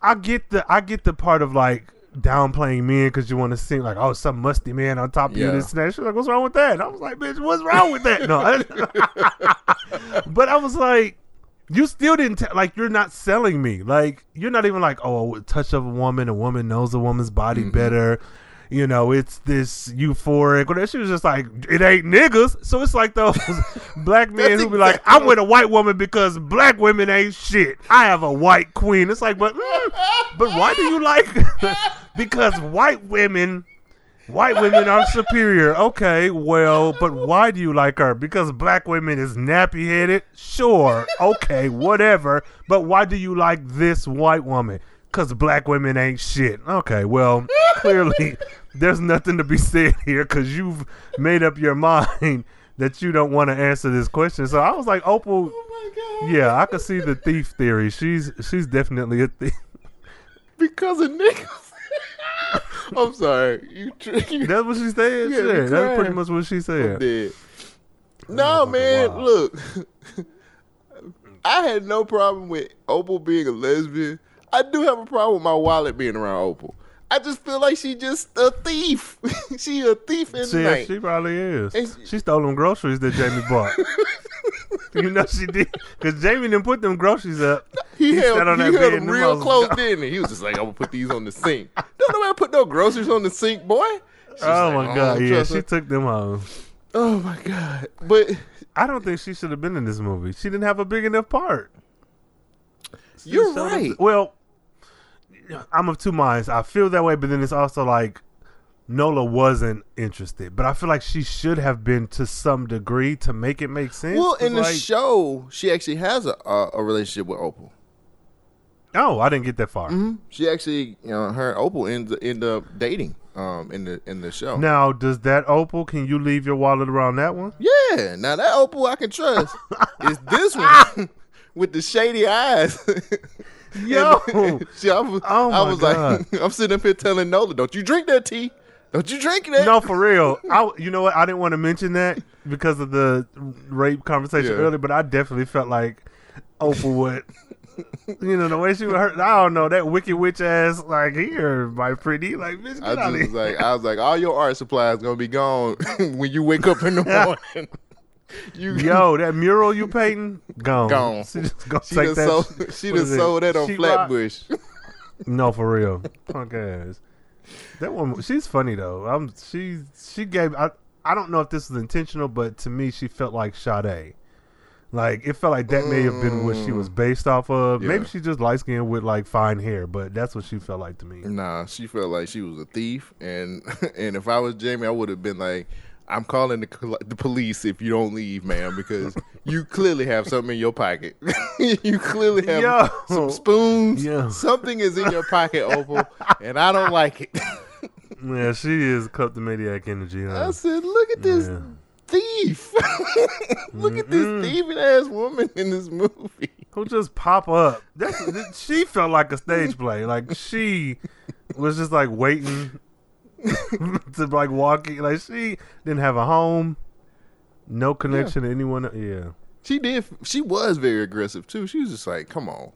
I get the I get the part of like downplaying men because you want to seem like oh some musty man on top of you Yeah. this and that. She's like, what's wrong with that? And I was like, bitch, what's wrong with that? No, I- but I was like, you still didn't t- like you're not selling me. Like you're not even like oh a touch of a woman, a woman knows a woman's body Mm-hmm. better. You know, it's this euphoric. Or she was just like, it ain't niggas. So it's like those black men who be like, I'm with a white woman because black women ain't shit. I have a white queen. It's like, but mm, but why do you like? because white women White women are superior. Okay, well, but why do you like her? Because black women is nappy headed? Sure. Okay, whatever. But why do you like this white woman? Because black women ain't shit. Okay, well, clearly there's nothing to be said here because you've made up your mind that you don't want to answer this question. So I was like, Opal, oh yeah, I could see the thief theory. She's she's definitely a thief. because of niggas. I'm sorry. You, you That's what she said. Yeah, that's pretty much what she said. No, man. Look, I had no problem with Opal being a lesbian. I do have a problem with my wallet being around Opal. I just feel like she just a thief. she a thief in the She, night. she probably is. She- She stole them groceries that Jamie bought. you know she did because Jamie didn't put them groceries up. He, held, on he held them real close, didn't he? He was just like, I'm gonna put these on the sink. Don't nobody put no groceries on the sink, boy. She's Oh like, my oh, god, don't yeah, she her." took them home. Oh my god. But I don't think she should have been in this movie. She didn't have a big enough part. She You're right. Well, I'm of two minds. I feel that way, but then it's also like Nola wasn't interested. But I feel like she should have been to some degree to make it make sense. Well, in the show, she actually has a a, a relationship with Opal. oh, I didn't get that far. She actually, you know, her and Opal end end up dating um in the in the show. Now, does that opal? Can you leave your wallet around that one? Yeah, now that Opal I can trust. is this one with the shady eyes? Yo. And she, I was, Oh I was God. like, I'm sitting up here telling Nola, "Don't you drink that tea? Don't you drink that?" No, for real. I, you know what? I didn't want to mention that because of the rape conversation Yeah. earlier, but I definitely felt like Opal would. You know the way she would hurt. I don't know that wicked witch ass. Like here, my pretty. Like bitch, get I out just of was here. like, I was like, all your art supplies gonna be gone when you wake up in the morning. You Yo, that mural you painting gone. gone. She just gonna She take that. sold, she what done is it? sold that on Sheetrock? Flatbush. No, for real, punk ass. That one, she's funny though. I'm she she gave. I I don't know if this was intentional, but to me, she felt like Sade. Like it felt like that may have been what she was based off of. Mm. Yeah. Maybe she just light skinned with like fine hair, but that's what she felt like to me. Nah, she felt like she was a thief, and and if I was Jamie, I would have been like, I'm calling the, the police if you don't leave, ma'am, because you clearly have something in your pocket. you clearly have Yo. some spoons. Yo. Something is in your pocket, Opal, and I don't like it. Yeah, she is kleptomaniac energy. I said, look at this Yeah. thief. look at this thieving ass woman in this movie. Who just pop up? That's, she felt like a stage play. Like she was just like waiting to like walking. Like she didn't have a home, no connection to anyone. Yeah. She did. She was very aggressive too. She was just like, "Come on."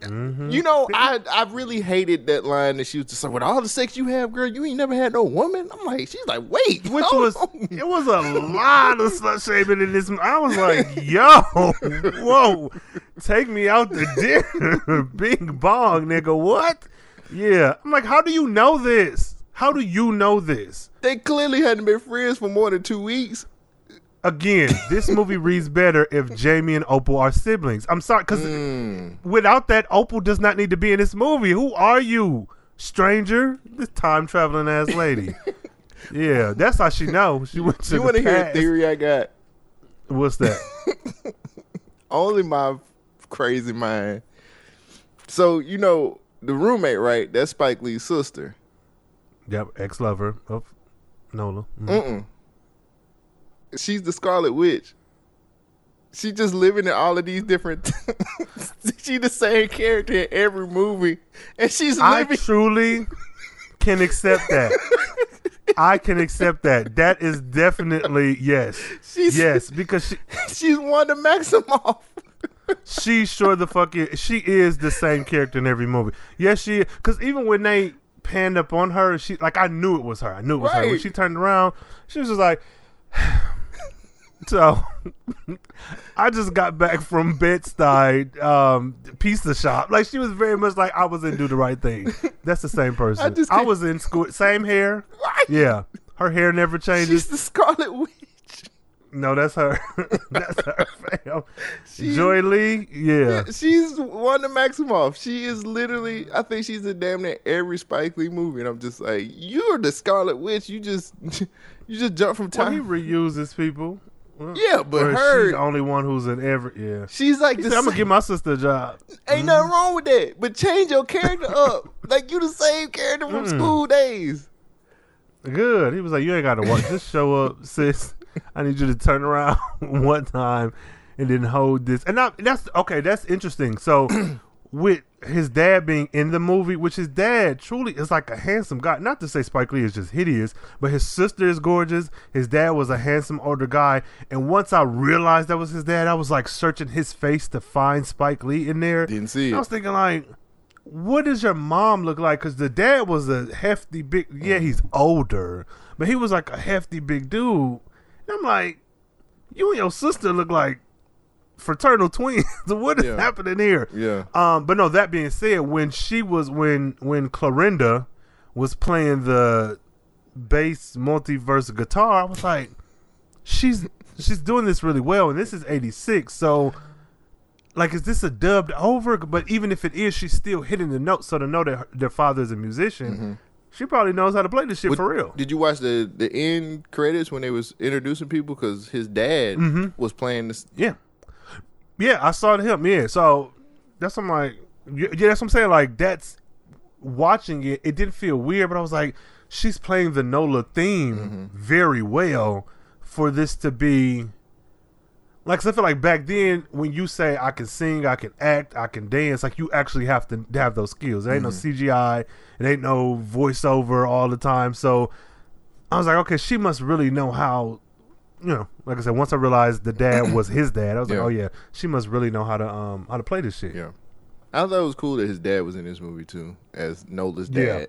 Mm-hmm. You know, I I really hated that line that she was just like, "With all the sex you have, girl, you ain't never had no woman." I'm like, she's like, "Wait, Which was on." it was a lot of slut shaming in this. I was like, yo, whoa, take me out to dinner, big bong, nigga. What? Yeah, I'm like, how do you know this? How do you know this? They clearly hadn't been friends for more than two weeks. Again, this movie reads better if Jamie and Opal are siblings. I'm sorry, because Mm. without that, Opal does not need to be in this movie. Who are you, stranger? This time traveling ass lady. yeah, that's how she knows. She went to You want to hear a theory I got? What's that? Only my crazy mind. So you know the roommate, right? That's Spike Lee's sister. Yep, ex lover of Nola. Mhm. Mm-mm. She's the Scarlet Witch. She just living in all of these different. she the same character in every movie, and she's I truly can accept that. I can accept that. That is definitely yes. She's- yes, because she she's Wanda Maximoff. she sure the fuck is. She is the same character in every movie. Yes, she. Because even when they panned up on her, she like I knew it was her. I knew it was her. When she turned around, she was just like. So, I just got back from Bed Stuy um, pizza shop. Like she was very much like I was in Do the Right Thing. That's the same person. I, can't- was in school, same hair. Right. Yeah, her hair never changes. She's the Scarlet Witch. No, that's her. that's her fam. Joie Lee. Yeah. She's Wanda Maximoff. She is literally. I think she's in damn near every Spike Lee movie, and I'm just like, you're the Scarlet Witch. You just, you just jump from Well, he reuses people. Yeah, but or her- she's the only one who's in every. Yeah. She's like said, I'm gonna give my sister a job. Ain't mm-hmm. nothing wrong with that, but change your character up. Like you the same character from mm. School Daze. Good. He was like, you ain't got to work. Just show up, sis. I need you to turn around one time and then hold this. And I, that's okay. That's interesting. So, with his dad being in the movie, which his dad truly is like a handsome guy. Not to say Spike Lee is just hideous, but his sister is gorgeous. His dad was a handsome older guy. And once I realized that was his dad, I was like searching his face to find Spike Lee in there. Didn't see it. I was thinking like, what does your mom look like? Because the dad was a hefty big. Yeah, he's older, but he was like a hefty big dude. I'm like, you and your sister look like fraternal twins. what is Yeah. happening here? Yeah. Um, but no, that being said, when she was when when Clorinda was playing the bass multiverse guitar, I was like, she's she's doing this really well, and this is '86, so. Like, is this a dubbed over? But even if it is, she's still hitting the notes. So to know that her, their father is a musician, she probably knows how to play this shit for real. Did you watch the the end credits when they was introducing people? Because his dad Mm-hmm. was playing this. Yeah, yeah, I saw him. Yeah, so that's what I'm like. Yeah, that's what I'm saying. Like that's watching it. It didn't feel weird, but I was like, she's playing the Nola theme very well for this to be. Like, 'cause I feel like back then, when you say I can sing, I can act, I can dance, like you actually have to have those skills. There ain't no CGI, it ain't no voiceover all the time. So I was like, okay, she must really know how you know, like I said, once I realized the dad was his dad, I was Yeah. like, oh yeah, she must really know how to um how to play this shit. Yeah, I thought it was cool that his dad was in this movie too, as Nola's dad. Yeah.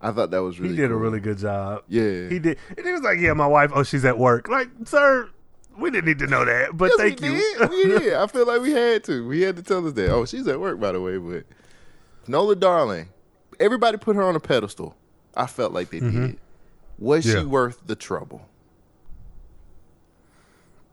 I thought that was really. he did a really good job. Yeah. he did. And he was like, yeah, my wife, oh, she's at work. Like, sir, we didn't need to know that, but Yes, thank we you. Did. We did. I feel like we had to. We had to tell us that. Oh, she's at work, by the way. But Nola Darling, everybody put her on a pedestal. I felt like they did. Was Mm-hmm. Yeah. she worth the trouble?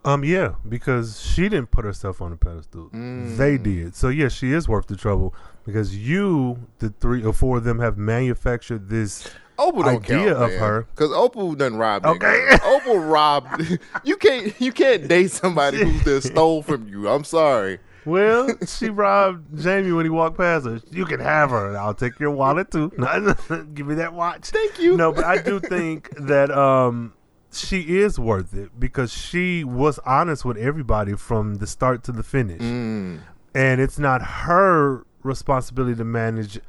Um, yeah, because she didn't put herself on a pedestal. Mm. They did. So yeah, she is worth the trouble because you, the three or four of them, have manufactured this Opal don't idea count, of her. because Opal doesn't rob. Okay. Opal robbed. you can't you can't date somebody who just stole from you. I'm sorry. Well, she robbed Jamie when he walked past her. You can have her. I'll take your wallet too. Give me that watch. Thank you. No, but I do think that um she is worth it because she was honest with everybody from the start to the finish. Mm. And it's not her responsibility to manage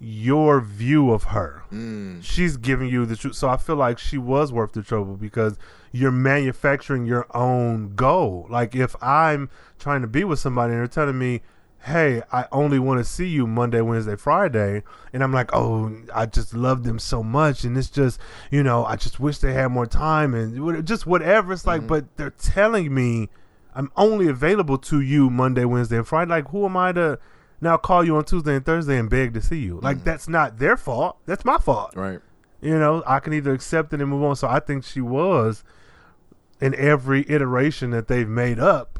your view of her. Mm. She's giving you the truth. So I feel like she was worth the trouble because you're manufacturing your own goal. Like if I'm trying to be with somebody and they're telling me, hey, I only want to see you Monday, Wednesday, Friday. And I'm like, oh, I just love them so much. And it's just, you know, I just wish they had more time and just whatever. It's like, but they're telling me I'm only available to you Monday, Wednesday, and Friday. Like, who am I to now call you on Tuesday and Thursday and beg to see you? Like, that's not their fault. That's my fault. Right. You know, I can either accept it and move on. So I think she was in every iteration that they've made up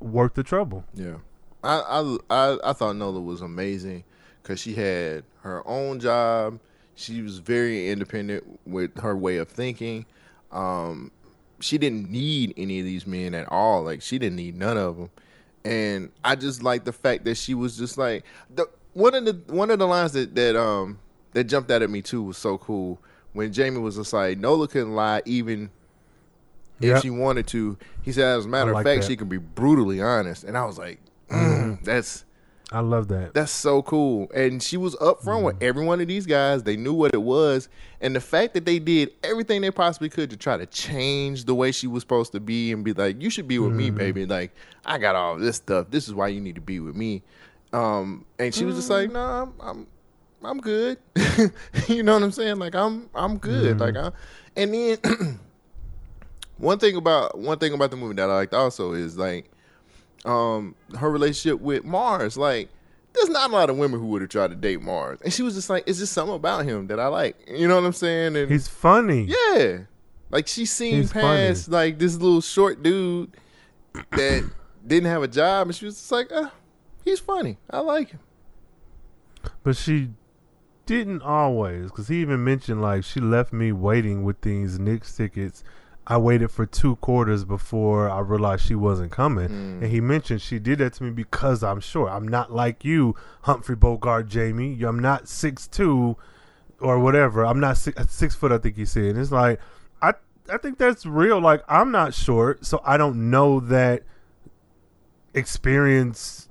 worth the trouble. Yeah, I I I, I thought Nola was amazing because she had her own job. She was very independent with her way of thinking. Um, she didn't need any of these men at all. Like she didn't need none of them. And I just like the fact that she was just like the one of the one of the lines that that um that jumped out at me too was so cool when Jamie was just like Nola couldn't lie even if she wanted to. He said, as a matter I of fact, that. she can be brutally honest. And I was like, mm, that's I love that. that's so cool. And she was upfront with mm-hmm. every one of these guys. They knew what it was. And the fact that they did everything they possibly could to try to change the way she was supposed to be and be like, you should be with me, mm-hmm. baby. Like, I got all this stuff. This is why you need to be with me. Um, and she was just like, mm-hmm. no, I'm, I'm, I'm good. you know what I'm saying? Like, I'm, I'm good. Like, I, and then one thing about one thing about the movie that I liked also is like um her relationship with Mars. Like, there's not a lot of women who would have tried to date Mars, and she was just like, it's just something about him that I like. You know what I'm saying? And He's funny. yeah, like she seen He's past like this little short dude that didn't have a job, and she was just like, uh, he's funny. I like him. But she didn't always, because he even mentioned like she left me waiting with these Knicks tickets. I waited for two quarters before I realized she wasn't coming, and mm. he mentioned she did that to me because I'm short. I'm not like you, Humphrey Bogart, Jamie. I'm not six two or whatever. I'm not six, uh, six foot. I think he said. And it's like I I think that's real. Like I'm not short, so I don't know that experience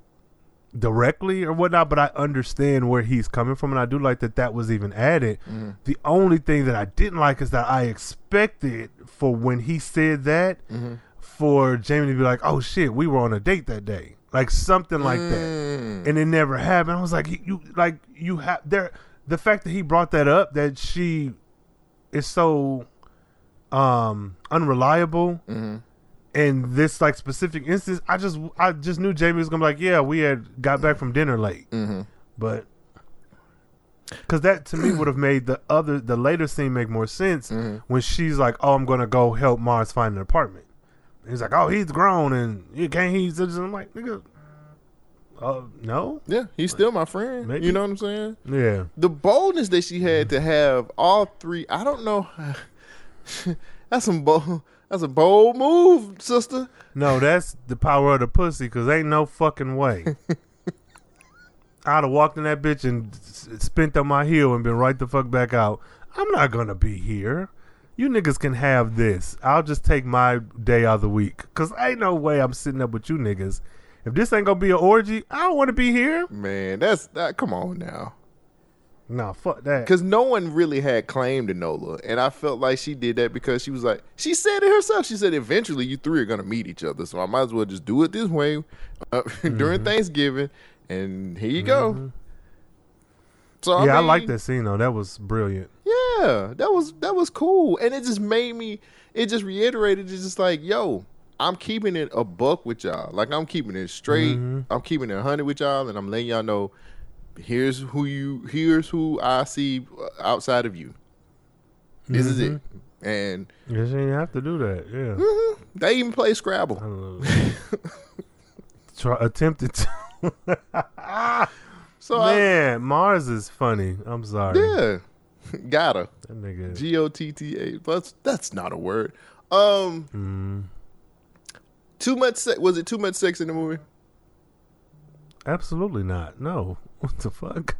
directly or whatnot, but I understand where he's coming from, and I do like that that was even added. Mm-hmm. The only thing that I didn't like is that I expected for when he said that mm-hmm. for Jamie to be like, "Oh shit, we were on a date that day," like something like that, mm. and it never happened. I was like, "You like you have there." The fact that he brought that up, that she is so um unreliable mm-hmm. In this like specific instance, I just I just knew Jamie was gonna be like, yeah, we had got back from dinner late, but because that to me would have made the other the later scene make more sense when she's like, oh, I'm gonna go help Mars find an apartment. And he's like, oh, he's grown and you can't he's just I'm like, nigga, uh, no, Yeah, he's still my friend. Maybe. You know what I'm saying? yeah, the boldness that she had to have all three. I don't know. that's some bold. That's a bold move, sister. no, that's the power of the pussy, cause ain't no fucking way. I'd have walked in that bitch and spent on my heel and been right the fuck back out. I'm not gonna be here. You niggas can have this. I'll just take my day out of the week. Cause ain't no way I'm sitting up with you niggas. If this ain't gonna be an orgy, I don't wanna be here. Man, that's that. Come on now, Nah, fuck that. because no one really had claim to Nola, and I felt like she did that because she was like, she said it herself. She said eventually you three are gonna meet each other, so I might as well just do it this way uh, during mm-hmm. Thanksgiving, and here you go. Mm-hmm. So I yeah, I mean, like that scene though. That was brilliant. Yeah, that was that was cool, and it just made me. It just reiterated. It's just like, yo, I'm keeping it a buck with y'all. Like I'm keeping it straight. Mm-hmm. I'm keeping it a hundred with y'all, and I'm letting y'all know. Here's who you. Here's who I see outside of you. This is it. And You shouldn't have to do that. Yeah. they even play Scrabble. Try, attempted to. So I, Man, Mars is funny. I'm sorry. yeah, Gotta. That nigga. G O T T A. That's that's not a word. Um, Mm, too much. Se- was it too much sex in the movie? Absolutely not. No. What the fuck?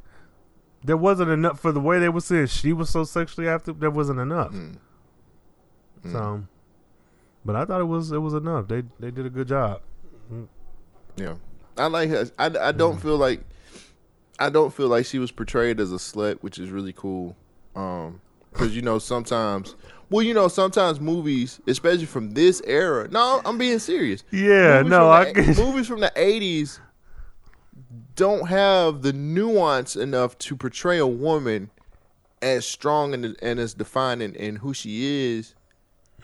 There wasn't enough for the way they were saying she was so sexually active. There wasn't enough. Mm. So, but I thought it was it was enough. They they did a good job. Yeah, I like her. I, I don't feel like I don't feel like she was portrayed as a slut, which is really cool. Um, because you know sometimes, well, you know sometimes movies, especially from this era. No, I'm being serious. Yeah, Movies no, from I the, movies from the '80s don't have the nuance enough to portray a woman as strong and, and as defining in who she is.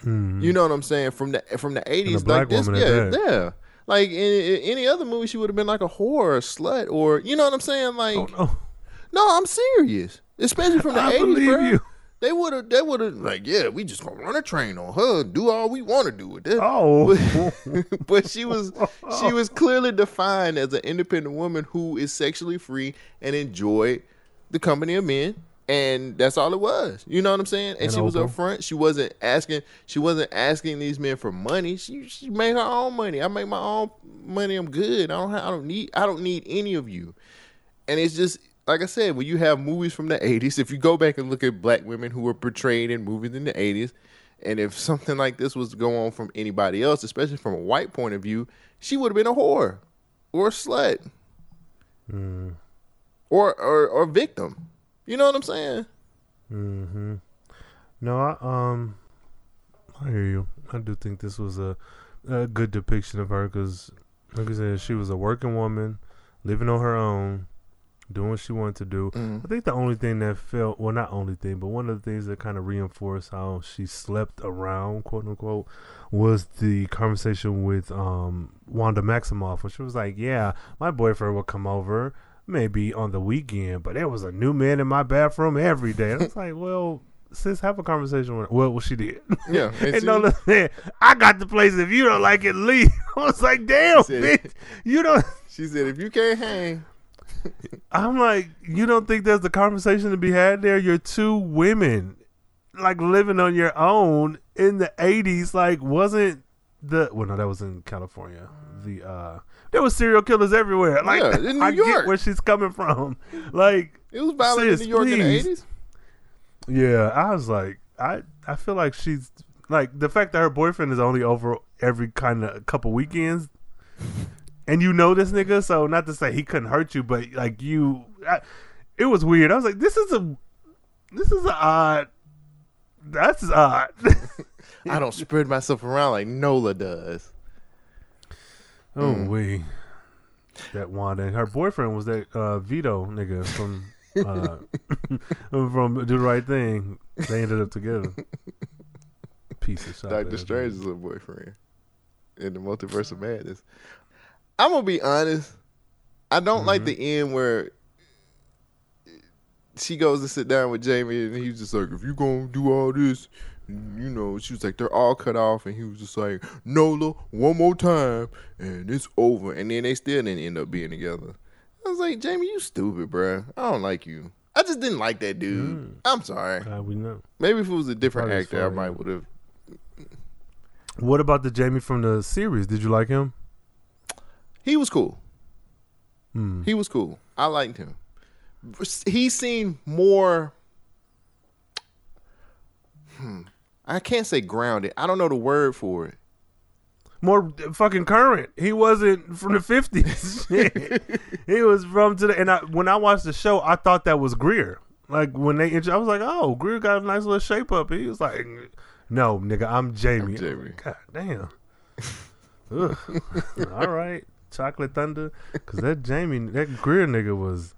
Hmm. You know what I'm saying? From the from the '80s, black like this, yeah, yeah. Like in, in any other movie, she would have been like a whore, or a slut, or you know what I'm saying? Like, Oh no. no, I'm serious. Especially from the I 80s, believe bro. you. They would have, they would have, like, yeah, we just gonna run a train on her, do all we want to do with this. Oh. but she was, she was clearly defined as an independent woman who is sexually free and enjoyed the company of men, and that's all it was. You know what I'm saying? And, And she was open. upfront. She wasn't asking, she wasn't asking these men for money. She, she made her own money. I make my own money. I'm good. I don't, I don't need, I don't need any of you. And it's just like I said, when you have movies from the '80s, if you go back and look at black women who were portrayed in movies in the '80s, and if something like this was to go on from anybody else, especially from a white point of view, she would have been a whore or a slut or, or or victim. You know what I'm saying? Mm-hmm. No, I um, I hear you. I do think this was a, a good depiction of her because, like I said, she was a working woman, living on her own, doing what she wanted to do. Mm. I think the only thing that felt well, not only thing, but one of the things that kind of reinforced how she slept around, quote unquote, was the conversation with um Wanda Maximoff, when she was like, "Yeah, my boyfriend will come over." Maybe on the weekend, but there was a new man in my bathroom every day. And I was like, well, sis, have a conversation with Well, well she did. Yeah, and and no, listen, I got the place. If you don't like it, leave. I was like, damn, Said- bitch. You don't. She said, "If you can't hang, I'm like, you don't think there's a conversation to be had there? You're two women, like living on your own in the '80s. Like, wasn't the well? No, that was in California. The uh, there was serial killers everywhere. Like, Yeah, in New I York. get where she's coming from. Like, it was violent Sis, in New York in the '80s." yeah, I was like, I I feel like she's like the fact that her boyfriend is only over every kind of couple weekends. And you know this nigga, so not to say he couldn't hurt you, but like you, I, it was weird. I was like, this is a, this is a odd. That's odd. I don't spread myself around like Nola does. oh Mm. we, that Wanda and her boyfriend was that uh, Vito nigga from uh, from Do the Right Thing. They ended up together. Piece of shit. Doctor Strange's little boyfriend in the multiverse of madness. I'm gonna be honest. I don't like Mm-hmm. the end where she goes to sit down with Jamie, and he's just like, "If you gonna do all this, you know," she was like, "They're all cut off," and he was just like, "Nola, one more time, and it's over." And then they still didn't end up being together. I was like, "Jamie, you stupid, bruh. I don't like you. I just didn't like that dude. I'm sorry. We know. Maybe if it was a different Probably actor, I might would have." What about the Jamie from the series? Did you like him? He was cool. Hmm. He was cool. I liked him. He seemed more. Hmm. I can't say grounded. I don't know the word for it. More fucking current. He wasn't from the fifties. he was from today. And I, when I watched the show, I thought that was Greer. Like when they, I was like, oh, Greer got a nice little shape up. He was like, no, nigga, I'm Jamie. I'm Jamie. God damn. All right, Chocolate Thunder, because that Jamie, that Greer nigga was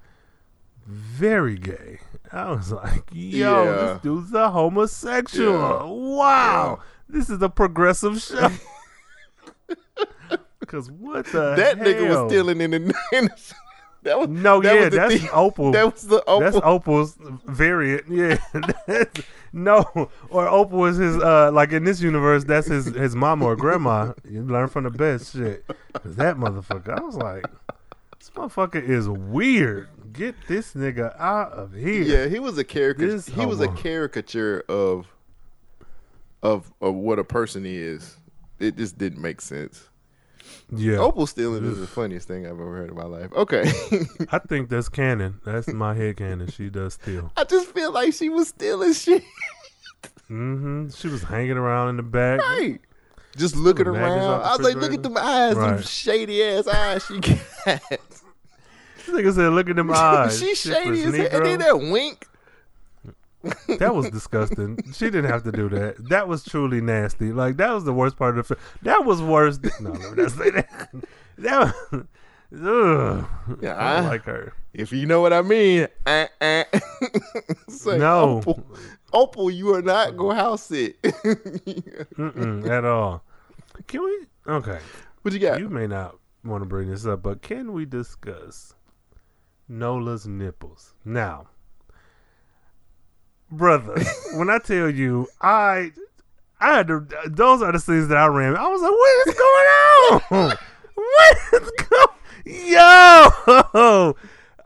very gay. I was like, yo, Yeah. this dude's a homosexual. Yeah. Wow, this is a progressive show. Because what the That nigga was stealing in the. That was No, that yeah, was that's thing. Opal. That was the Opal. That's Opal's variant. Yeah. No, or Opal is his uh like in this universe, that's his his mama or grandma. You learn from the best shit. 'Cause that motherfucker, I was like, This motherfucker is weird. Get this nigga out of here. Yeah, he was a caricature. This He was a caricature of of of what a person is. It just didn't make sense. Yeah. Opal stealing is the funniest thing I've ever heard in my life. Okay, I think that's canon. That's my head canon. She does steal. I just feel like she was stealing shit. mm-hmm. She was hanging around in the back. Right. Just looking around. I was like, look at them eyes, them shady ass eyes she got. This nigga said, "Look at them eyes." she shady as hell. And then that wink. That was disgusting. she didn't have to do that. That was truly nasty. Like that was the worst part of the film. That was worse. Than, no, let me not say that. That was. Ugh. Yeah, I don't I- like her. If you know what I mean. Uh, uh. No. Opal, Opal, you are not go house it at all. Can we? Okay. what you got? You may not want to bring this up, but can we discuss Nola's nipples now? Brother, when I tell you, I, I had to. Those are the scenes that I ran. I was like, "What is going on? what is going? Yo,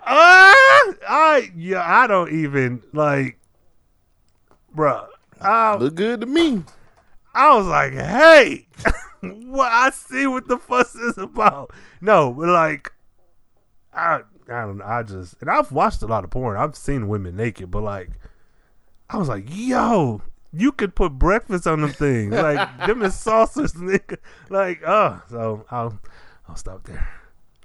ah, I yeah, I don't even like, bruh. I, Look good to me. I was like, hey, what I see what the fuss is about. No, but like, I I don't know. I just and I've watched a lot of porn. I've seen women naked, but like, I was like, yo, you could put breakfast on them things. Like them is saucers, nigga. Like, oh, so I'll I'll stop there.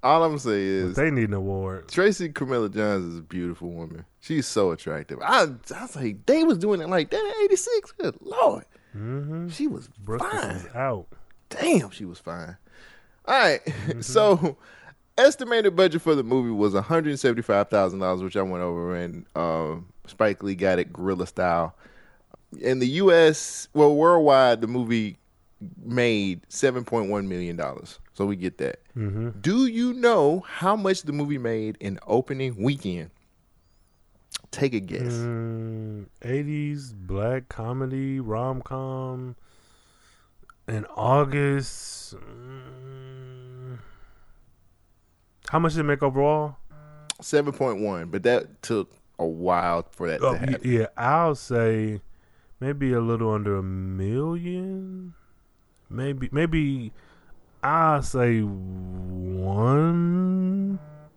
All I'm saying is They need an award. Tracy Camilla Johns is a beautiful woman. She's so attractive. I, I was like, they was doing it like that in '86. Good lord, Mm-hmm. she was Breakfast fine. is out. Damn, she was fine. All right, so estimated budget for the movie was one hundred seventy five thousand dollars, which I went over, and um, Spike Lee got it guerrilla style. In the U.S., well, worldwide, the movie made seven point one million dollars. So we get that. Mm-hmm. Do you know how much the movie made in opening weekend? Take a guess. Mm, 80s black comedy rom com in August. Mm, how much did it make overall? Seven point one, but that took a while for that Oh, to happen. yeah, I'll say maybe a little under a million. Maybe, maybe I'll say one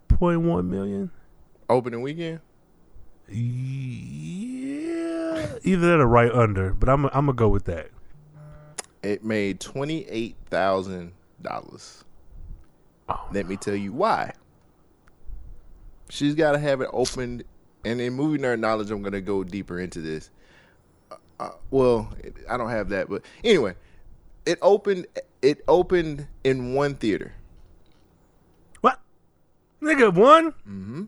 point one million. Opening weekend. Yeah, either that or right under, but I'm I'm gonna go with that. It made twenty eight thousand dollars. Oh, Let me tell you why. She's got to have it opened, and in movie nerd knowledge, I'm gonna go deeper into this. Uh, uh, well, I don't have that, but anyway, it opened. It opened in one theater. What? Nigga, one? Mm-hmm.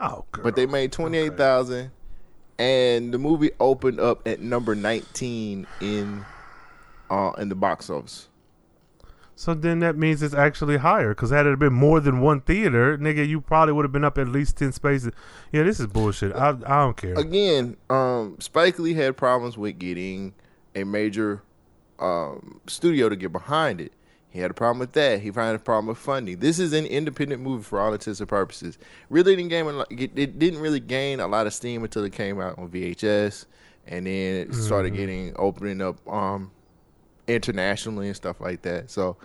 Oh, girl. But they made twenty eight thousand, and the movie opened up at number nineteen in uh in the box office. So then that means it's actually higher. Because had it been more than one theater, nigga, you probably would have been up at least 10 spaces. Yeah, this is bullshit. I, I don't care. Again, um, Spike Lee had problems with getting a major um, studio to get behind it. He had a problem with that. He had a problem with funding. This is an independent movie for all intents and purposes. Really didn't gain a lot, it didn't really gain a lot of steam until it came out on VHS, and then it started getting opening up um, internationally and stuff like that. So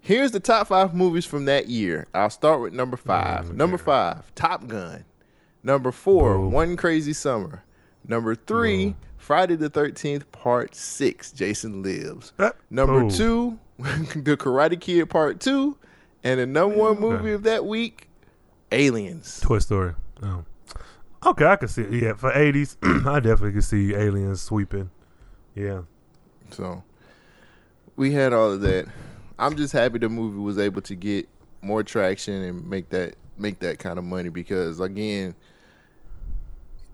here's the top five movies from that year. I'll start with number five. Number five, Top Gun. Number four. One Crazy Summer. Number three, Friday the Thirteenth Part Six, Jason Lives. Uh, Number two, The Karate Kid Part Two, and the number one movie of that week, Aliens. Toy Story. Oh. Okay, I can see it. Yeah, for 80s, I definitely can see aliens sweeping. Yeah. So we had all of that. I'm just happy the movie was able to get more traction and make that make that kind of money because again,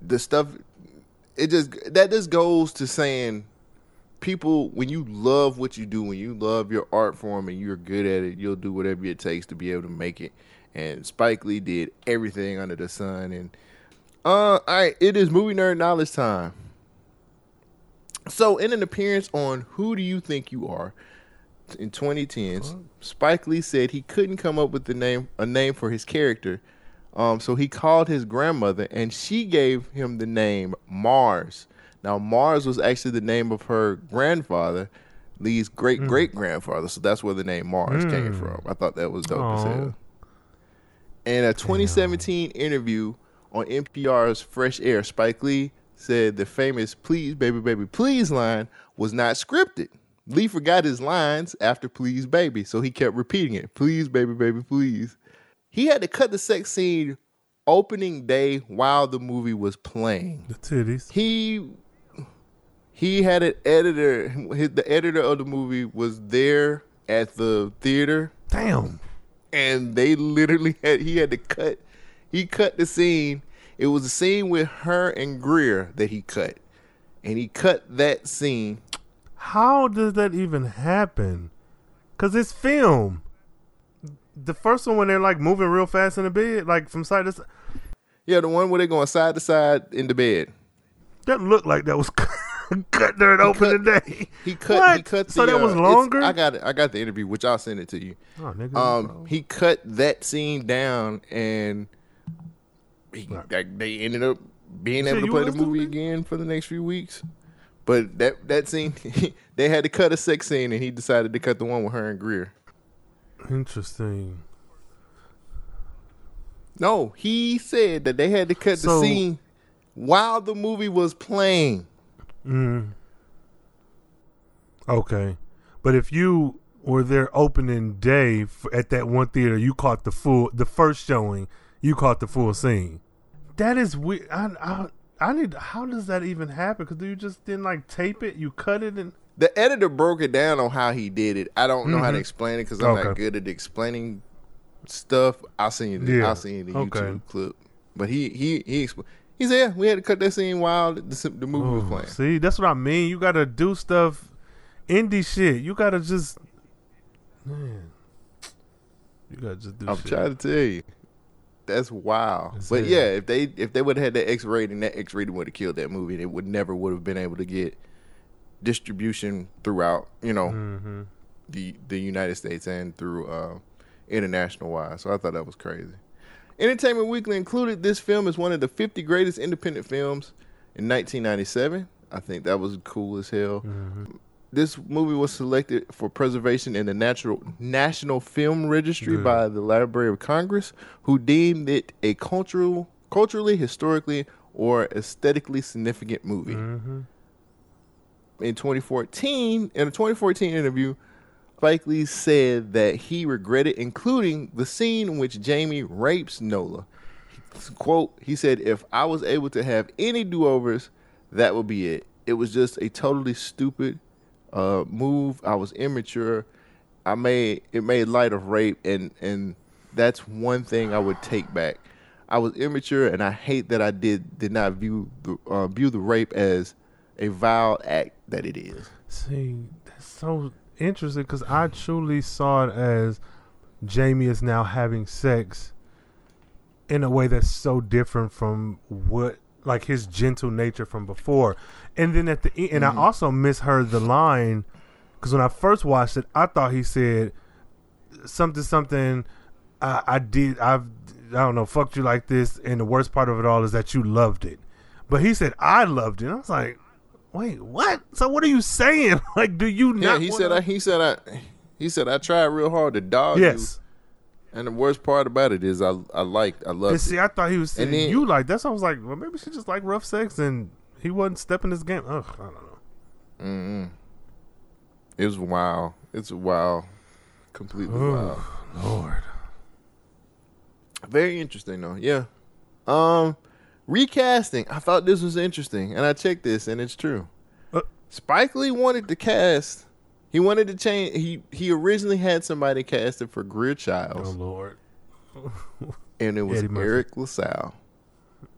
the stuff it just that just goes to saying people when you love what you do, when you love your art form and you're good at it, you'll do whatever it takes to be able to make it. And Spike Lee did everything under the sun. And uh, all right, it is movie nerd knowledge time. So, in an appearance on Who Do You Think You Are, in 2010s. Spike Lee said he couldn't come up with the name a name for his character, um, so he called his grandmother, and she gave him the name Mars. Now Mars was actually the name of her grandfather, Lee's great great grandfather. So that's where the name Mars came from. I thought that was dope as hell. In a 2017 interview on NPR's Fresh Air, Spike Lee said the famous "Please, baby, baby, please" line was not scripted. Lee forgot his lines after "Please, baby," so he kept repeating it. "Please, baby, baby, please." He had to cut the sex scene opening day while the movie was playing. The titties. He he had an editor. His, the editor of the movie was there at the theater Damn. and they literally had he had to cut he cut the scene it was a scene with her and greer that he cut and he cut that scene How does that even happen? Cause it's film. The first one when they're like moving real fast in the bed, like from side to side, yeah the one where they're going side to side in the bed that looked like that was cut during opening day. he cut What? he cut the, so that was uh, longer. i got it i got the interview which i'll send it to you oh, nigga, um he cut that scene down and he, Right. like, they ended up being able to play the movie again for the next few weeks but that that scene they had to cut a sex scene and he decided to cut the one with her and greer interesting. no he said that they had to cut So- the scene while the movie was playing Mm. Okay, but if you were there opening day at that one theater, you caught the full, the first showing, you caught the full scene. That is weird. I, I, I need. How does that even happen? Because you just didn't like tape it. You cut it and. the editor broke it down on how he did it i don't know how to Mhm. explain it because i'm not good at explaining stuff i'll send you the, Yeah. i'll send you the Okay. youtube clip but he he he expl- he said yeah we had to cut that scene while the, the movie was Oh, playing see, that's what I mean. You gotta do stuff, indie shit. You gotta just, man. You gotta just do i'm shit. trying to tell you that's wild That's but it. yeah if they if they would have had that x rating that x rating would have killed that movie and it would never would have been able to get distribution throughout you know Mm-hmm. the the United States and through uh, international wise. So I thought that was crazy. Entertainment Weekly included this film as one of the 50 greatest independent films in 1997. I think that was cool as hell. This movie was selected for preservation in the natural National Film Registry Good. by the Library of Congress, who deemed it a cultural, culturally, historically, or aesthetically significant movie Mm-hmm. in 2014, in a 2014 interview, Spike Lee said that he regretted including the scene in which Jamie rapes Nola. Quote, he said, if I was able to have any do-overs, that would be it. It was just a totally stupid uh, move. I was immature. I made it made light of rape and and that's one thing I would take back. I was immature and I hate that I did did not view the uh, view the rape as a vile act that it is. See, that's so interesting because I truly saw it as Jamie is now having sex in a way that's so different from what, like his gentle nature from before. And then at the end, and I mm-hmm. also misheard the line because when I first watched it, I thought he said something, something. I, I did, I've, I don't know, fucked you like this. And the worst part of it all is that you loved it. But he said, I loved it. I was like, Wait, what? So what are you saying? Like, do you not? Yeah, he said I he said I he said I tried real hard to dog yes. you. And the worst part about it is I I liked I And loved see, it. I thought he was saying then- you like that's. I was like, well, maybe she just like rough sex, and he wasn't stepping his game. Ugh, I don't know. mm It was wild. It's wild. Completely Oh, wild. Lord. Very interesting though. Yeah. Um recasting. I thought this was interesting and I checked this and it's true. Uh. Spike Lee wanted to cast he wanted to change he he originally had somebody casted for Greer Oh Childs Lord. and it was Eddie Murphy. Eric LaSalle.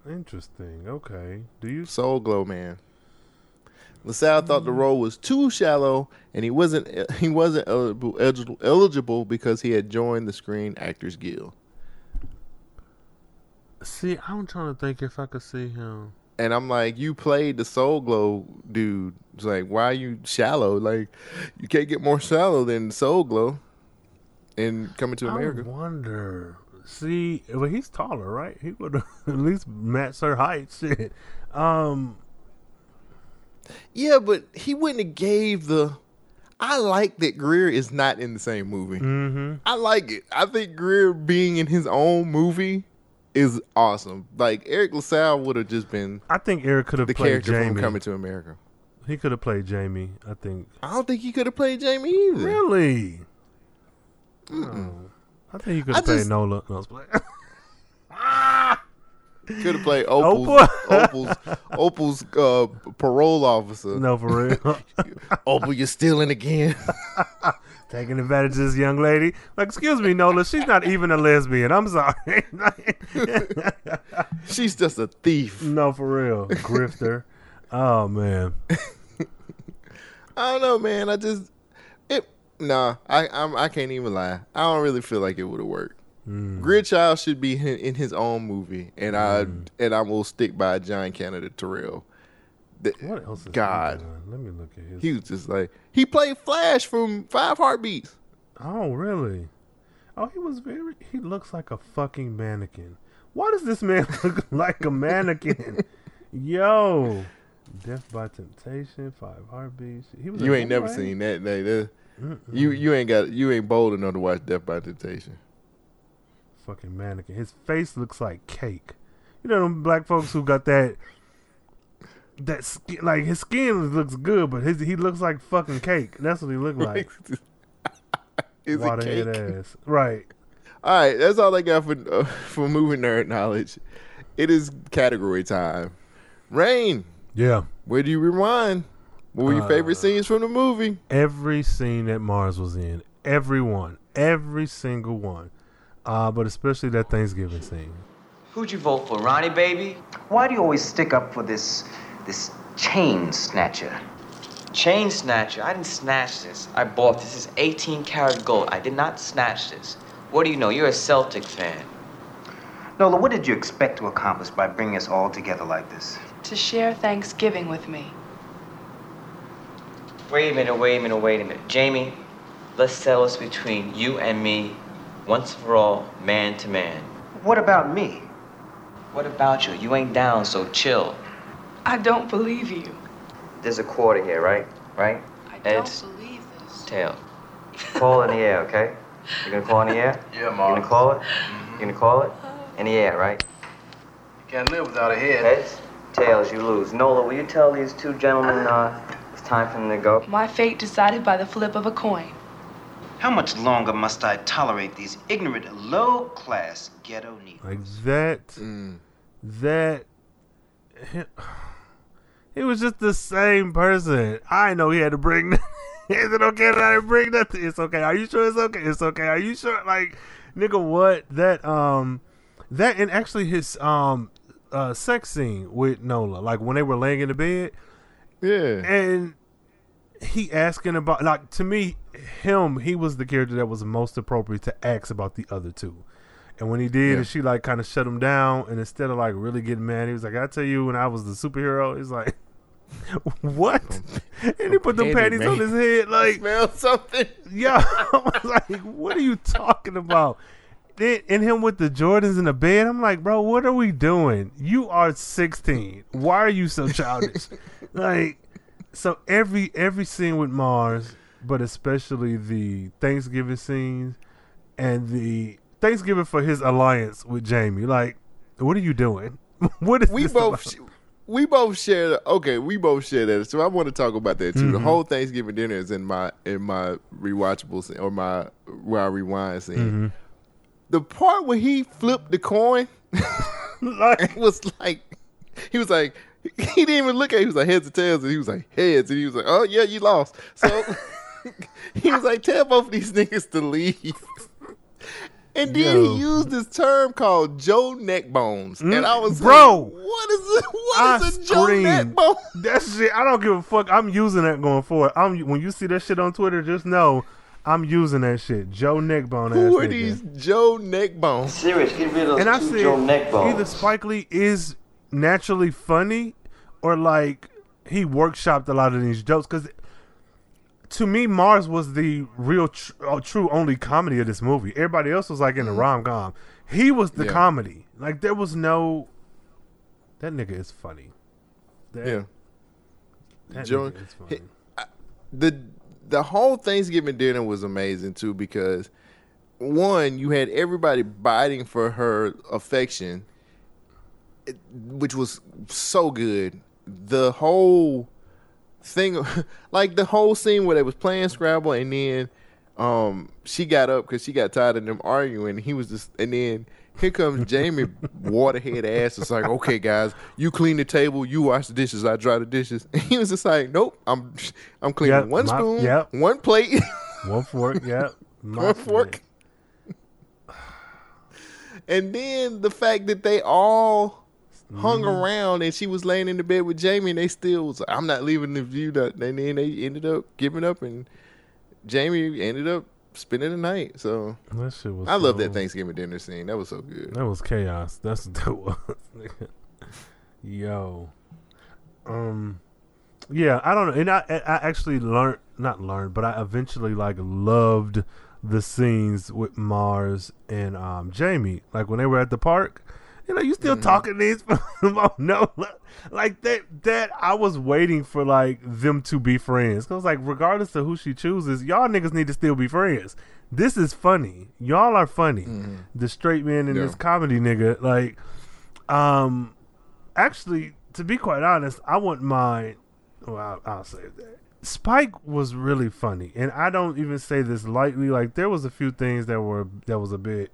Interesting. Okay. Do you? Soul Glo Man. LaSalle thought the role was too shallow, and he wasn't he wasn't eligible, eligible eligible because he had joined the Screen Actors Guild. See, I'm trying to think if I could see him. And I'm like, you played the Soul Glo dude. It's like, why are you shallow? Like, you can't get more shallow than Soul Glo. And coming to America. I wonder. See, well, he's taller, right? He would at least match her height. Shit. Um. Yeah, but he wouldn't have gave the. I like that Greer is not in the same movie. Mm-hmm. I like it. I think Greer being in his own movie is awesome. Like Eric LaSalle would have just been. I think Eric could have the played character Jamie. from Coming to America. He could have played Jamie. I think. I don't think he could have played Jamie either. Really? Oh. I think he could have played just- Nola. No. Could have played Opal's Opal's, Opal's uh, parole officer. no, for real. Opal, you're stealing again. Taking advantage of this young lady. Like, excuse me, Nola. She's not even a lesbian. I'm sorry. She's just a thief. no, for real. Grifter. Oh man. I don't know, man. I just it. Nah, I I'm, I can't even lie. I don't really feel like it would have worked. Mm. Greer Childs should be in, in his own movie, and I and I will stick by John Canada Terrell. The- What else? Is God? Let me look at his. he was just like he played Flash from Five Heartbeats. Oh, really? Oh, he was very. He looks like a fucking mannequin. Why does this man look like a mannequin? Yo, Def by Temptation, Five Heartbeats. He was. You ain't never boomerang? seen that. That- that- You you ain't got you ain't bold enough to watch Def by Temptation. Fucking mannequin. His face looks like cake. You know them black folks who got that. That skin, like his skin looks good, but his he looks like fucking cake. That's what he looked like. Is it Waterhead cake? ass. Right. All right, that's all I got for uh, for movie nerd knowledge. It is category time. Rhayne, Yeah. where do you rewind? What were your Uh, favorite scenes from the movie? every scene that Mars was in, every one, every single one, uh, but especially that Thanksgiving scene. Who'd you vote for, Ronnie, baby? Why do you always stick up for this this chain snatcher? Chain snatcher. I didn't snatch this. I bought this. This is 18 karat gold. I did not snatch this. What do you know? You're a Celtic fan. Nola, what did you expect to accomplish by bringing us all together like this? To share Thanksgiving with me. Wait a minute, wait a minute, wait a minute. Jamie, let's settle this between you and me, once for all, man to man. What about me? What about you? You ain't down, so chill. I don't believe you. There's a quarter here, right? Right? I Eds, don't believe this. tail. Call in the air, okay? You're gonna call in the air? Yeah, You gonna call it? You gonna call it? In the air, right? You can't live without a head. Heads, tails, you lose. Nola, will you tell these two gentlemen uh, it's time for them to go? My fate decided by the flip of a coin. How much longer must I tolerate these ignorant, low-class ghetto negroes? Like that, that, he was just the same person. I know he had to bring. Is it okay that I didn't bring nothing? It's okay. Are you sure it's okay? It's okay. Are you sure? Like, nigga, what? That um, that and actually his um, uh, sex scene with Nola, like when they were laying in the bed. Yeah, and he asking about like to me him he was the character that was most appropriate to ask about the other two and when he did Yeah. and she like kind of shut him down and instead of like really getting mad he was like i tell you when i was the superhero he's like what? And he put the panties on his head like smell something. yeah i was like what are you talking about? Then and him with the jordans in the bed i'm like bro what are we doing? You are 16 why are you so childish? Like so every every scene with mars but especially the thanksgiving scenes and the thanksgiving for his alliance with jamie like what are you doing? What is We this both about? We both share. Okay, we both share that. So I want to talk about that too. Mm-hmm. The whole Thanksgiving dinner is in my in my rewatchable scene or my where I rewind scene. Mm-hmm. The part where he flipped the coin like was like he was like he didn't even look at it. He was like heads or tails, and he was like heads, and he was like, oh yeah, you lost. So he was like, tell both of these niggas to leave. And then Yo. he used this term called Joe Neckbones, and I was Mm, bro, like, "What is it? What I is a Joe screamed. Neckbone?" That shit, I don't give a fuck. I'm using that going forward. I'm when you see that shit on Twitter, just know I'm using that shit. Joe Neckbone. Who ass are nigga. these Joe Neckbones? Serious, get rid of those And I two said Joe neck bones. either Spike Lee is naturally funny or like he workshopped a lot of these jokes because to me Mars was the real tr- uh, true only comedy of this movie. Everybody else was like in a rom com. He was the Mm-hmm. Yeah. comedy. Like there was no. That nigga is funny. That, Yeah. that Joe- nigga is funny. the the whole Thanksgiving dinner was amazing too because one, you had everybody biting for her affection, which was so good. The whole thing, like the whole scene where they was playing Scrabble, and then um she got up because she got tired of them arguing. He was just, and then here comes Jamie, waterhead ass. It's like, okay, guys, you clean the table, you wash the dishes, I dry the dishes. And he was just like, nope, I'm I'm cleaning Yep, one my- spoon, yep. one plate. One fork, yeah. One fork. And then the fact that they all hung Mm-hmm. around and she was laying in the bed with Jamie and they still was like, I'm not leaving the view that and then they ended up giving up and Jamie ended up spending the night. So That shit was. I love that Thanksgiving dinner scene. That was so good. That was chaos. That's what that was. Yo. Um. Yeah, I don't know, and I I I actually learned not learned, but I eventually like loved the scenes with Mars and um Jamie. Like when they were at the park, you know, you still talking to these. oh, no, like that. That I was waiting for like them to be friends. Cause like regardless of who she chooses, y'all niggas need to still be friends. This is funny. Y'all are funny. The straight man and Yeah. this comedy nigga. Like, um, actually, to be quite honest, I wouldn't mind. Well, I'll, I'll say that. Spike was really funny, and I don't even say this lightly. Like, there was a few things that were that was a bit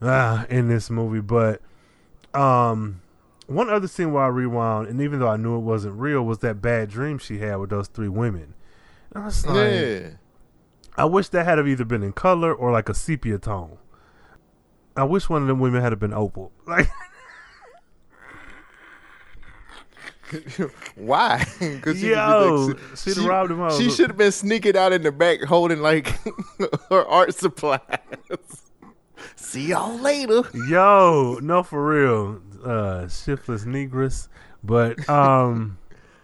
ah in this movie, but um, one other scene where I rewound, and even though I knew it wasn't real, was that bad dream she had with those three women. And I was like, Yeah. I wish that had have either been in color or like a sepia tone. I wish one of them women had have been opal. Like, Why? Because Yo, she'd have robbed him. She should have been sneaking out in the back holding like her art supplies. See y'all later. yo, no, for real, uh, shiftless negress. But um,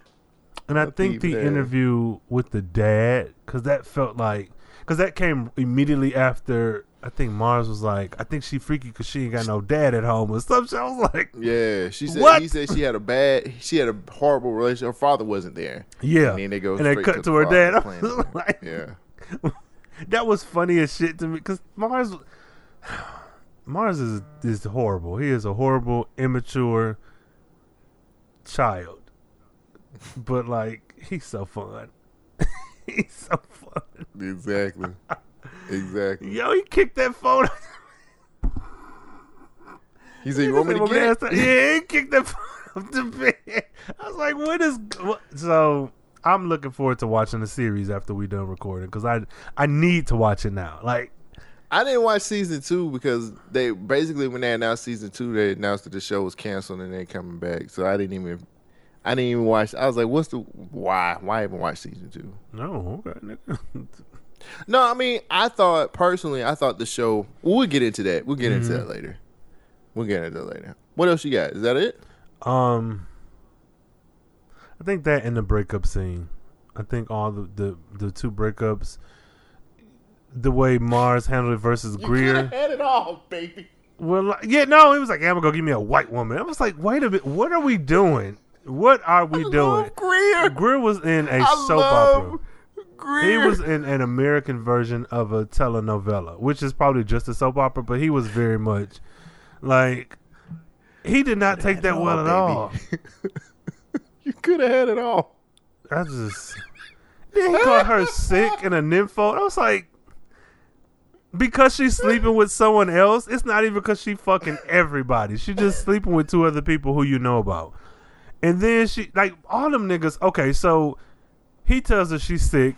and I think the interview with the dad, because that felt like, because that came immediately after. I think Mars was like, I think she freaky because she ain't got no dad at home or something. I was like, Yeah, she said What? he said she had a bad, she had a horrible relationship. Her father wasn't there. yeah. and then they go and they cut to to, her dad. Like, Yeah, that was funny as shit to me because Mars, Mars is is horrible. He is a horrible, immature child, but like he's so fun. he's so fun. exactly, exactly. Yo, he kicked that phone. He said, "You want me to Yeah, get?" he kicked that phone off the bed. I was like, what is? What? So I'm looking forward to watching the series after we done recording because I I need to watch it now. Like. I didn't watch season two because they basically when they announced season two, they announced that the show was canceled and they coming back. So I didn't even, I didn't even watch. I was like, "What's the why? Why even watch season two? No, okay. No, I mean, I thought personally, I thought the show. We'll get into that. We'll get into Mm-hmm. that later. We'll get into that later. What else you got? Is that it? Um, I think that and the breakup scene. I think all the the, the two breakups, the way Mars handled it versus Greer. You had it all, baby. Well, like- yeah, no, he was like, "Yeah, I'm gonna go give me a white woman." I was like, "Wait a minute, what are we doing? What are we doing?" Greer. Greer was in a I soap love opera. Greer. He was in an American version of a telenovela, which is probably just a soap opera, but he was very much like he did not take that well at all. you could have had it all. I just then he called her sick and a nympho. I was like, because she's sleeping with someone else, it's not even because she fucking everybody. She just sleeping with two other people who you know about. And then she like all them niggas. Okay, so he tells her she's sick.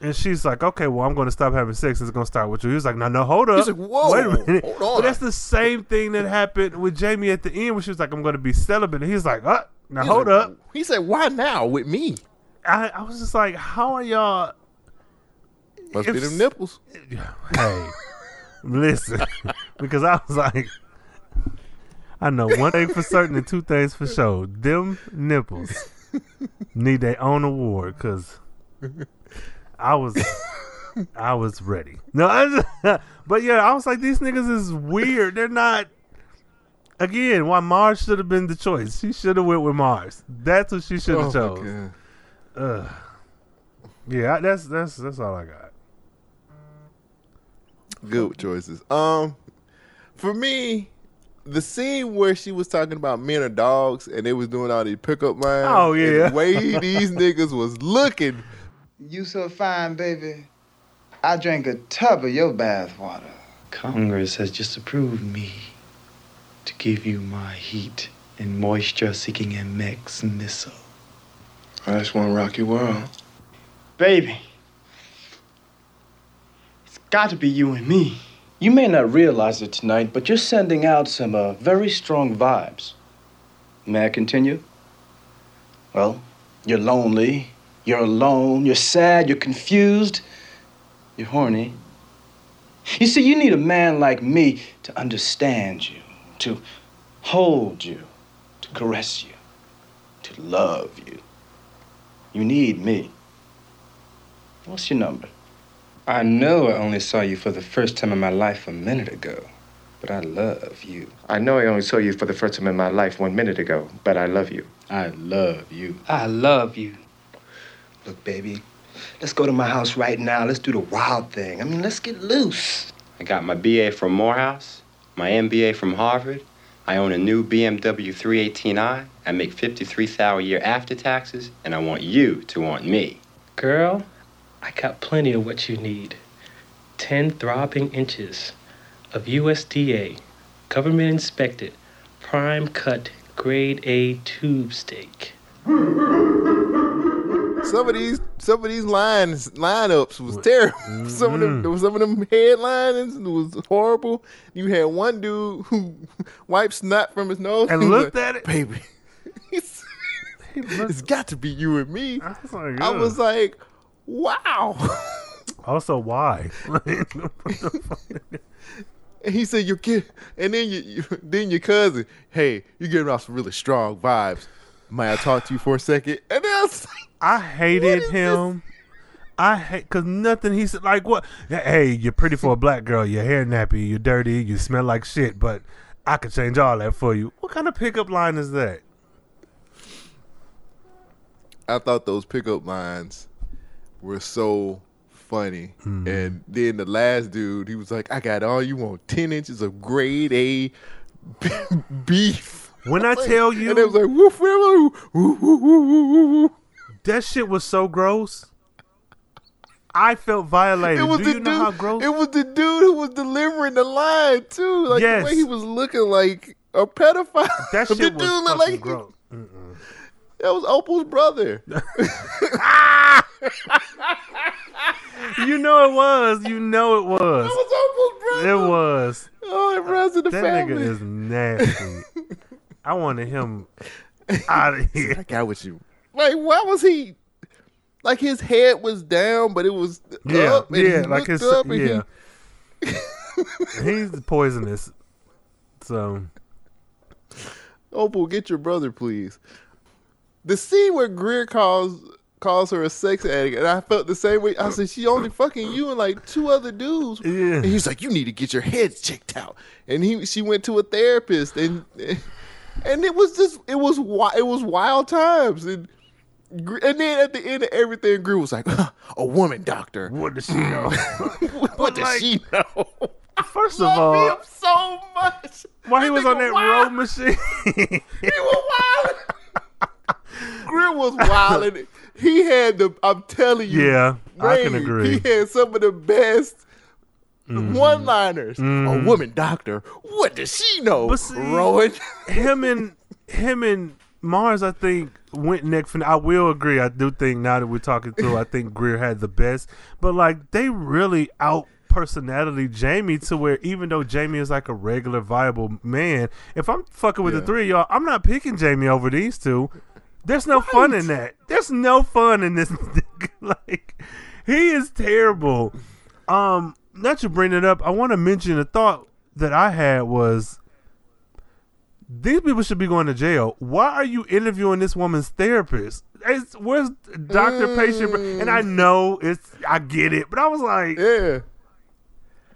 And she's like, okay, well, I'm going to stop having sex. It's going to start with you. He's like, no, no, hold up. He's like, whoa, Wait a minute. hold on. But that's the same thing that happened with Jamie at the end when she was like, I'm going to be celibate. And he's like, uh, now He's hold like, up. He said, "Why now with me?" I, I was just like, how are y'all? Must be them nipples. Hey, listen, because I was like, I know one thing for certain and two things for sure. Them nipples need their own award because I was I was ready. No, I just, but yeah, I was like, these niggas is weird. They're not. Again, why Mars should have been the choice. She should have went with Mars. That's what she should have Oh, chose. Ugh. Yeah, that's that's that's all I got. Good choices. Um, for me, the scene where she was talking about men are dogs and they was doing all these pickup lines. Oh, yeah. the way these niggas was looking. You so fine, baby. I drank a tub of your bath water. Congress has just approved me to give you my heat and moisture seeking MX missile. I That's one rocky world. Baby, it's got to be you and me. You may not realize it tonight, but you're sending out some uh, very strong vibes. May I continue? Well, you're lonely, you're alone, you're sad, you're confused, you're horny. You see, you need a man like me to understand you, to hold you, to caress you, to love you. You need me. What's your number? I know I only saw you for the first time in my life a minute ago, but I love you. I know I only saw you for the first time in my life one minute ago, but I love you. I love you. I love you. Look, baby, let's go to my house right now. Let's do the wild thing. I mean, let's get loose. I got my BA from Morehouse, my MBA from Harvard. I own a new BMW 318i. I make 53,000 a year after taxes, and I want you to want me. Girl, I got plenty of what you need. 10 throbbing inches of USDA, government inspected, prime cut, grade A tube steak. Some of these, some of these lines, lineups was terrible. Some of Mm-hmm. them, some of them headlines was horrible. You had one dude who wiped snot from his nose And looked like, at it. baby. it's got to be you and me. I was like, I was like, wow. Also, why? And he said, "You kid," and then you, you, then your cousin, "Hey, you're getting off some really strong vibes. May I talk to you for a second? And then I was like, I hated him. I hate because nothing he said. Like what? Hey, you're pretty for a black girl. Your hair nappy. You're dirty. You smell like shit. But I could change all that for you. What kind of pickup line is that? I thought those pickup lines were so funny. Mm. And then the last dude, he was like, "I got all you want: ten inches of grade A beef." When I tell you, and it was like, "Woof, woof, woof, woof, woof, woof, woof." that shit was so gross. I felt violated. It was Do the you dude. know how gross? It was the dude who was delivering the line too. Like Yes. the way he was looking like a pedophile. that the shit dude was looked fucking like gross. That was Opal's brother. You know it was. You know it was. That was Opal's brother. It was. Oh, it runs in the That family. nigga is nasty. I wanted him out of here. I got with you. Like, why was he? Like his head was down, but it was Yeah, up. And yeah, like his up and he- yeah. He's poisonous. So Opal, get your brother, please. The scene where Greer calls calls her a sex addict, and I felt the same way. I said, she only fucking you and like two other dudes. Yeah. And he's like, you need to get your head checked out. And he she went to a therapist, and and it was just it was it was wild times. And and then at the end of everything, Greer was like, a woman doctor. what does she know? what does like, she know? First of all, so much. while he was on that wild. road machine, He was wild. Greer was wild. He had the. I'm telling you. Yeah, I can agree. He had some of the best Mm-hmm. one-liners. A woman doctor. What does she know? But see- Rowan. him and him and Mars, I think went neck for. I will agree. I do think now that we're talking through, I think Greer had the best. But like they really out personality Jamie to where even though Jamie is like a regular viable man, if I'm fucking with the three of y'all, I'm not picking Jamie over these two. There's no fun in that. There's no fun in this. like he is terrible. Um, not to bring it up, I want to mention a thought that I had was these people should be going to jail. Why are you interviewing this woman's therapist? It's, where's doctor patient? And I know it's, I get it, but I was like, yeah.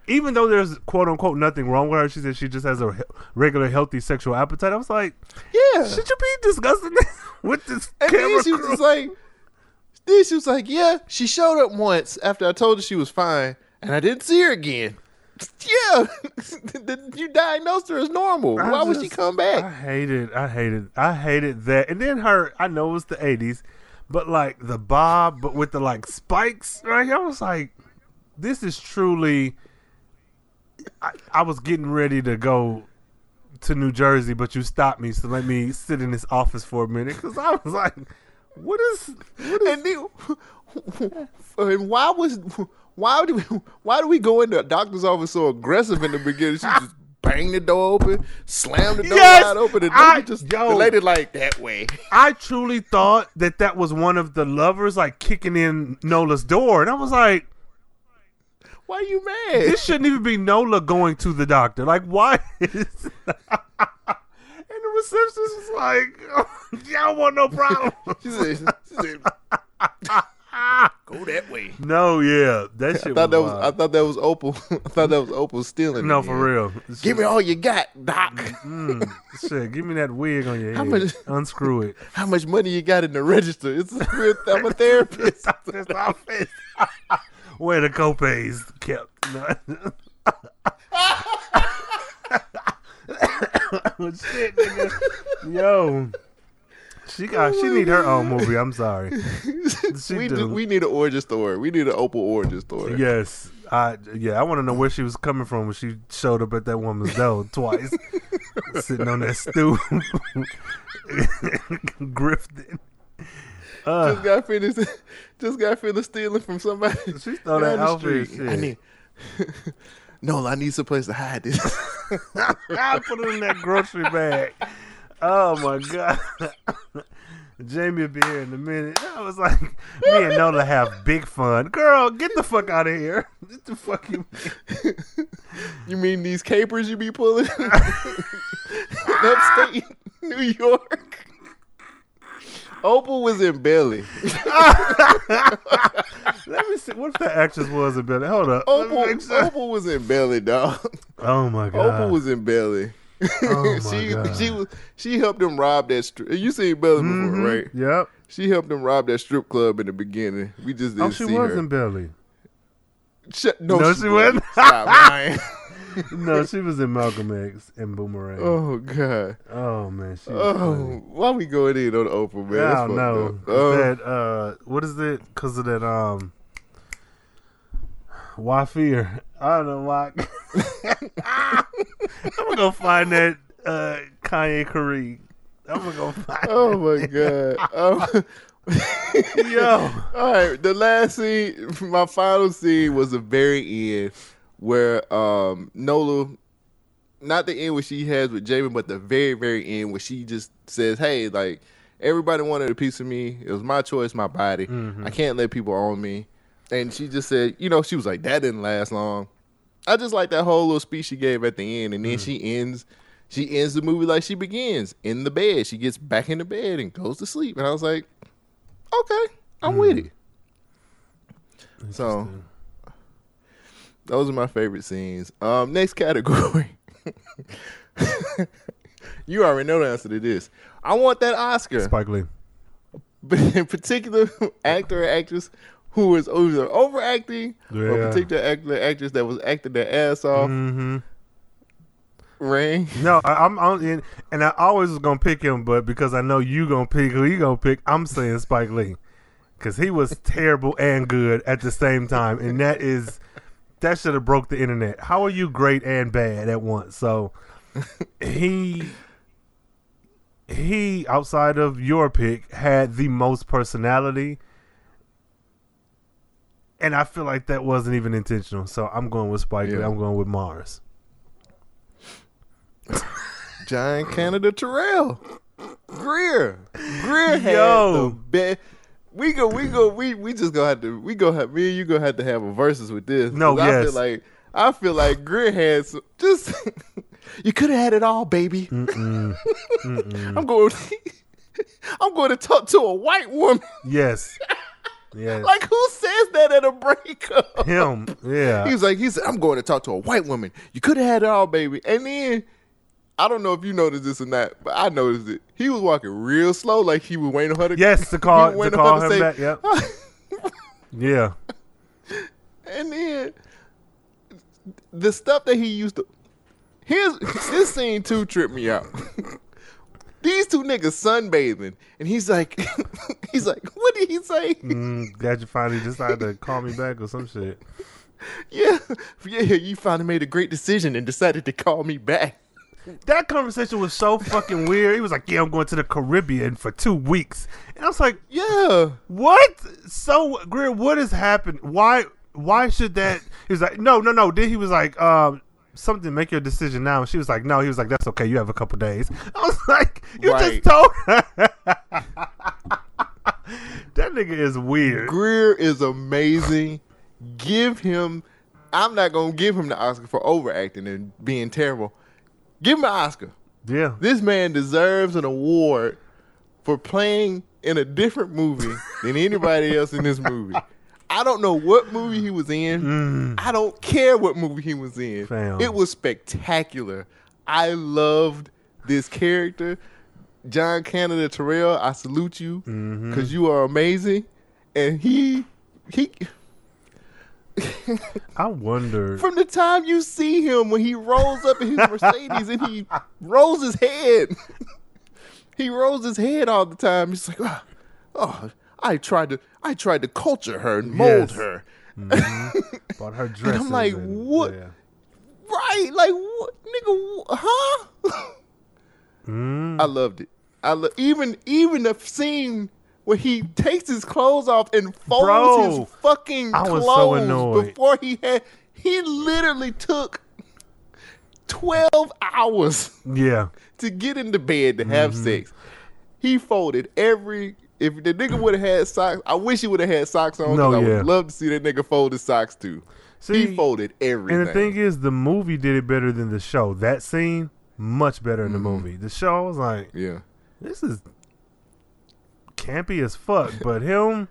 Even though there's quote unquote nothing wrong with her, she said she just has a he- regular healthy sexual appetite. I was like, yeah, should you be discussing this with this And camera then she was just like, then she was like, yeah, she showed up once after I told her she was fine, and I didn't see her again. Yeah, you diagnosed her as normal. I Why would she come back? I hated, I hated, I hated that. And then her, I know it was the '80s, but like the bob, but with the like spikes, right? I was like, this is truly. I, I was getting ready to go to New Jersey, but you stopped me, so let me sit in this office for a minute because I was like, what is, what is? And then, and why was why do we why do we go into a doctor's office so aggressive in the beginning? She just bang the door open, slam the door Yes! wide open, and I- just yo. the lady like that way. I truly thought that that was one of the lovers like kicking in Nola's door, and I was like, "Why are you mad? This shouldn't even be Nola going to the doctor. Like, why?" Is... and the receptionist was like, "Y'all want no problem." she said, she said "Go that way." "No, yeah, that shit." I thought that was wild. I thought that was Opal. I thought that was Opal stealing. No, it, for man. real. Give me all you got, Doc. Mm, shit, give me that wig on your head. How much- Unscrew it. How much money you got in the register? It's I'm a therapist. Where the copays kept. Shit, nigga. Yo. She got. she need her own movie. I'm sorry. We do. do, we need an origin story. We need an Opal origin story. Yes. I yeah. I want to know where she was coming from when she showed up at that woman's door twice, sitting on that stool, grifting. Uh, just got finished. Just got finished stealing from somebody. She stole that outfit, I need, no, I need some place to hide this. I put it in that grocery bag. Oh my god. Jamie will be here in a minute. I was like, me and Nola have big fun. Girl, get the fuck out of here. Get the fuck you mean? you mean these capers you be pulling? Upstate New York. Opal was in Belly. Let me see. What if that actress was in Belly? Hold up. Opal. Opal was in Belly, dog. Oh my god. Opal was in Belly. Oh, my she God. she was she helped him rob that strip. You seen Belly before, Mhm. right? Yep. She helped him rob that strip club in the beginning. We just didn't Oh, she see was her. in Belly. Shut, no, No, she, she wasn't. wasn't. Stop lying. no, she was in Malcolm X and Boomerang. Oh god. Oh man, she was funny. Oh, why we going in on Oprah, man? I don't know. Oh. that uh, what is it? Because of that um, why fear? I don't know why. I'm gonna go find that uh Kanye Kareem. I'm gonna go find. Oh my god. Oh. Yo. All right. The last scene, my final scene was the very end where um Nola, not the end where she has with Jamie, but the very very end where she just says, "Hey, like everybody wanted a piece of me. It was my choice, my body. Mhm. I can't let people own me." And she just said, you know, she was like, "That didn't last long." I just like that whole little speech she gave at the end, and then she ends. She ends the movie like she begins in the bed. She gets back in the bed and goes to sleep. And I was like, okay, I'm with it. So those are my favorite scenes. Um, next category. you already know the answer to this. I want that Oscar. Spike Lee. But in particular, actor or actress who was either overacting or Yeah. particular actor or actress that was acting their ass off. Mm-hmm. Ring. No, I, I'm on, and, and I always was gonna pick him, but because I know you gonna pick who you gonna pick, I'm saying Spike Lee, because he was terrible and good at the same time, and that is that should have broke the internet. How are you great and bad at once? So he he outside of your pick had the most personality. And I feel like that wasn't even intentional. So I'm going with Spike. Yeah. I'm going with Mars. John Canada Terrell. Greer. Greer had Yo. the best. We go, we go, we we just gonna have to, we go have me and you gonna have to have a versus with this. No, 'Cause I feel like I feel like Grit had some, just. you could have had it all, baby. Mm-mm. Mm-mm. I'm going. I'm going to talk to a white woman. Yes. Yes. Like who says that at a breakup? Him. Yeah. He was like, he said, I'm going to talk to a white woman. You could have had it all, baby. And then I don't know if you noticed this or not, but I noticed it. He was walking real slow, like he was waiting on her to Yes, to call to call him say- back. Yep. yeah. And then the stuff that he used to here's this scene too tripped me out. These two niggas sunbathing, and he's like, he's like, what did he say? Mm, glad you finally decided to call me back or some shit. Yeah, yeah, you finally made a great decision and decided to call me back. That conversation was so fucking weird. He was like, "Yeah, I'm going to the Caribbean for two weeks," and I was like, "Yeah, what?" So, Greer, what has happened? Why? Why should that? He was like, "No, no, no." Then he was like, um, "Something, make your decision now." And she was like, "No." He was like, "That's okay. You have a couple days." I was like, "You Right. just told her." that nigga is weird. Greer is amazing. Give him. I'm not gonna give him the Oscar for overacting and being terrible. Give him an Oscar. Yeah. This man deserves an award for playing in a different movie than anybody else in this movie. I don't know what movie he was in. Mm. I don't care what movie he was in. It was spectacular. I loved this character. John Canada Terrell, I salute you mm-hmm. because you are amazing. And he he I wonder. from the time you see him when he rolls up in his Mercedes and he rolls his head. he rolls his head all the time. He's like, oh, oh, I tried to I tried to culture her and mold Yes. her. Mhm. Bought her And dresses. I'm like, and- what? yeah. Right? Like what nigga huh? Mm. I loved it. I lo- even even the scene where he takes his clothes off and folds Bro, his fucking I was so clothes annoyed. before he had he literally took 12 hours Yeah. to get into bed to have Mhm. sex. He folded every if the nigga would have had socks, I wish he would have had socks on. 'cause No, I yeah. would love to see that nigga fold his socks too. See, he folded everything. And the thing is, the movie did it better than the show. That scene, much better in the movie. The show I was like, yeah, this is campy as fuck. But him,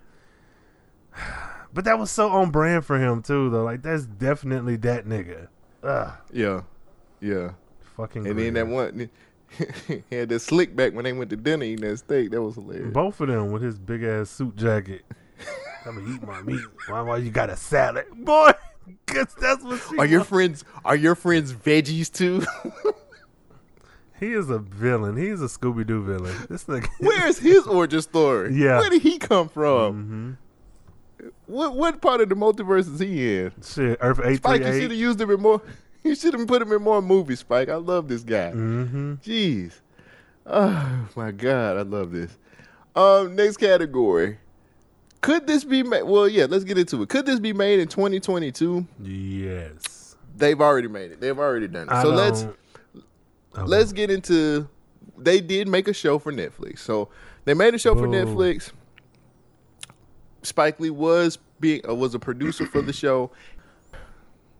but that was so on brand for him too, though. Like that's definitely that nigga. Ugh, yeah, yeah. fucking. And then that one, he had that slick back when they went to dinner eating that steak. That was hilarious. both of them with his big ass suit jacket. I'm gonna eat my meat. Why? Why you got a salad, boy? Cause that's what she Are your wants. friends? Are your friends veggies too? He is a villain. He's a Scooby Doo villain. This nigga. Where's his origin story? Yeah. Where did he come from? Mm-hmm. What what part of the multiverse is he in? Shit, Earth eight Spike, you should have used him in more. You should have put him in more movies, Spike. I love this guy. Mm-hmm. Jeez. Oh my God, I love this. Um, next category. Could this be made? Well, yeah, let's get into it. Could this be made in 2022? Yes. They've already made it. They've already done it. I so let's Okay. let's get into. They did make a show for Netflix. So they made a show for. Netflix. Spike Lee was being uh, was a producer for the show.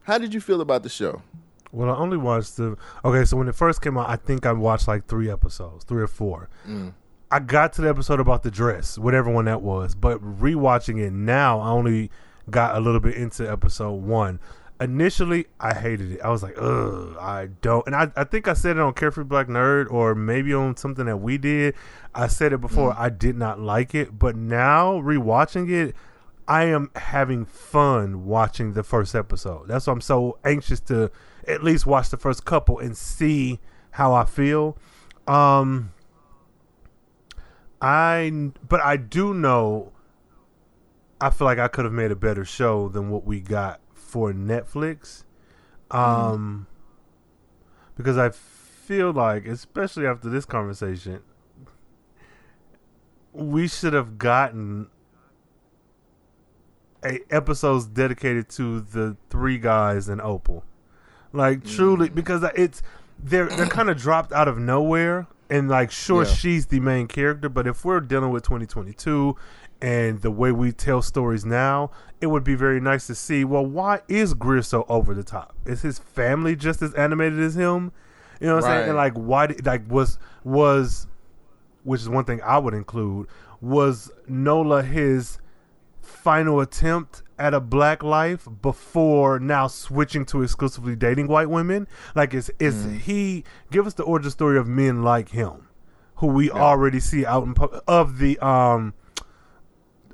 How did you feel about the show? Well, I only watched the. Okay, so when it first came out, I think I watched like three episodes, three or four. Mm. I got to the episode about the dress, whatever one that was. But rewatching it now, I only got a little bit into episode one. Initially, I hated it. I was like, ugh, I don't. And I, I think I said it on Carefree Black Nerd or maybe on something that we did. I said it before. I did not like it. But now, rewatching it, I am having fun watching the first episode. That's why I'm so anxious to at least watch the first couple and see how I feel. Um, I but I do know I feel like I could have made a better show than what we got for Netflix. Um because I feel like especially after this conversation we should have gotten a episodes dedicated to the three guys in Opal. Like truly because it's they're they're kind of dropped out of nowhere and like sure Yeah. she's the main character, but if we're dealing with 2022 and the way we tell stories now, it would be very nice to see. Well, why is Greer so over the top? Is his family just as animated as him? You know what I'm saying? And like, why? Did, like, was was which is one thing I would include was Nola his final attempt at a black life before now switching to exclusively dating white women? Like, is is he give us the origin story of men like him, who we already see out in of the um.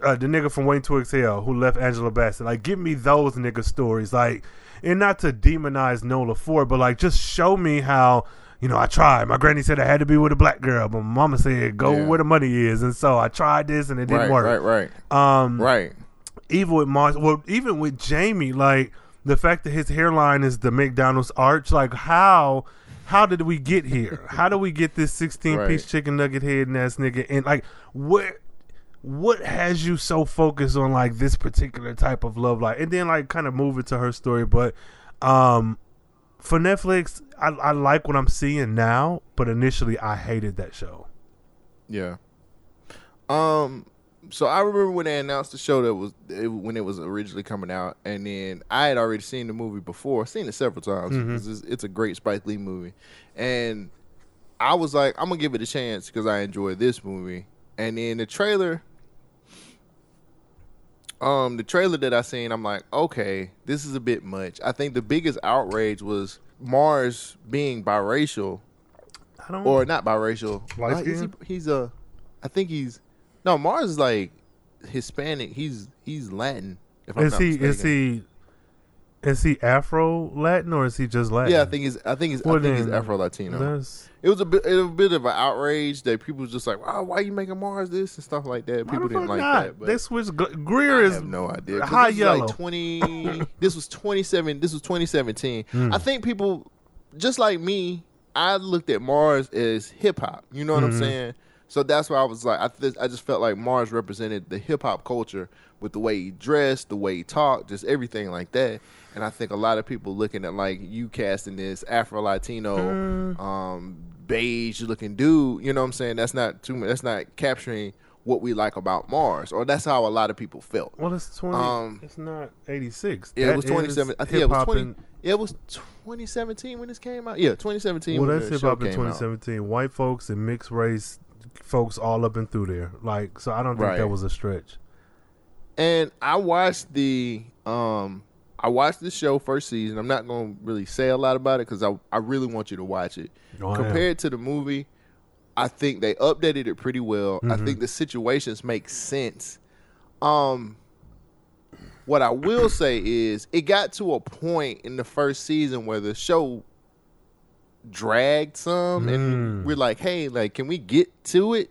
Uh, the nigga from Waiting to Exhale who left Angela Bassett. Like, give me those nigga stories. Like, and not to demonize Nola for it, but like, just show me how, you know, I tried. My granny said I had to be with a black girl, but my mama said go Yeah. where the money is, and so I tried this and it didn't Right, work. right, right. Um, right. Even with Mars, well, even with Jamie, like the fact that his hairline is the McDonald's arch, like how. How did we get here? How do we get this sixteen piece Right. chicken nugget head and ass nigga? And like, where what has you so focused on like this particular type of love life and then like kind of move it to her story but um for netflix I, I like what i'm seeing now but initially i hated that show Yeah. Um. So I remember when they announced the show that was it, when it was originally coming out, and then I had already seen the movie before, seen it several times. Mhm. because It's, it's a great Spike Lee movie, and I was like, I'm gonna give it a chance because I enjoy this movie. And then the trailer, um, the trailer that I seen, I'm like, okay, this is a bit much. I think the biggest outrage was Mars being biracial, I don't or not biracial. Is he, he's a, I think he's no Mars is like Hispanic. He's he's Latin. If I'm is not he mistaken. is he is he afro latin or is he just latin Yeah, I think he's. I think he's. Well, I think he's Afro Latino. that's- It was a bit, it was a bit of an outrage that people was just like, "Wow, why you making Mars this and stuff like that." People didn't like not? that. But they switched Gr- greer I is have no idea. high this yellow Like Twenty. this was twenty seven. This was twenty seventeen. Mm. I think people, just like me, I looked at Mars as hip hop. You know what Mhm. I'm saying? So that's why I was like, I th- I just felt like Mars represented the hip hop culture with the way he dressed, the way he talked, just everything like that. And I think a lot of people looking at like you casting this Afro Latino, Mm. um, beige looking dude. You know what I'm saying? That's not too much. That's not capturing what we like about Mars, or that's how a lot of people felt. well it's 20 Um, it's not 86 Yeah, it was 27. I think it was 20. it was 2017 when this came out. Yeah, 2017. Well, when that's hip hop in out. 2017. White folks and mixed race folks all up and through there. Like, so I don't think Right. that was a stretch. And I watched the um I watched the show first season. I'm not going to really say a lot about it cuz I I really want you to watch it. Oh, I. Compared to the movie, I think they updated it pretty well. I Mhm. think the situations make sense. Um what I will say is it got to a point in the first season where the show dragged some and Mm. we're like, "Hey, like can we get to it?"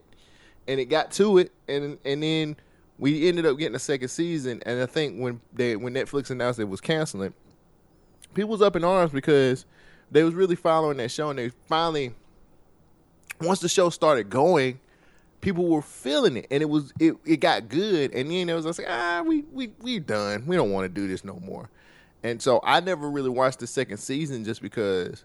And it got to it and and then we ended up getting a second season and I think when they when Netflix announced it was canceling, people was up in arms because they was really following that show and they finally once the show started going, people were feeling it and it was it, it got good and then it was like ah we we we done. We don't want to do this no more. And so i never really watched the second season just because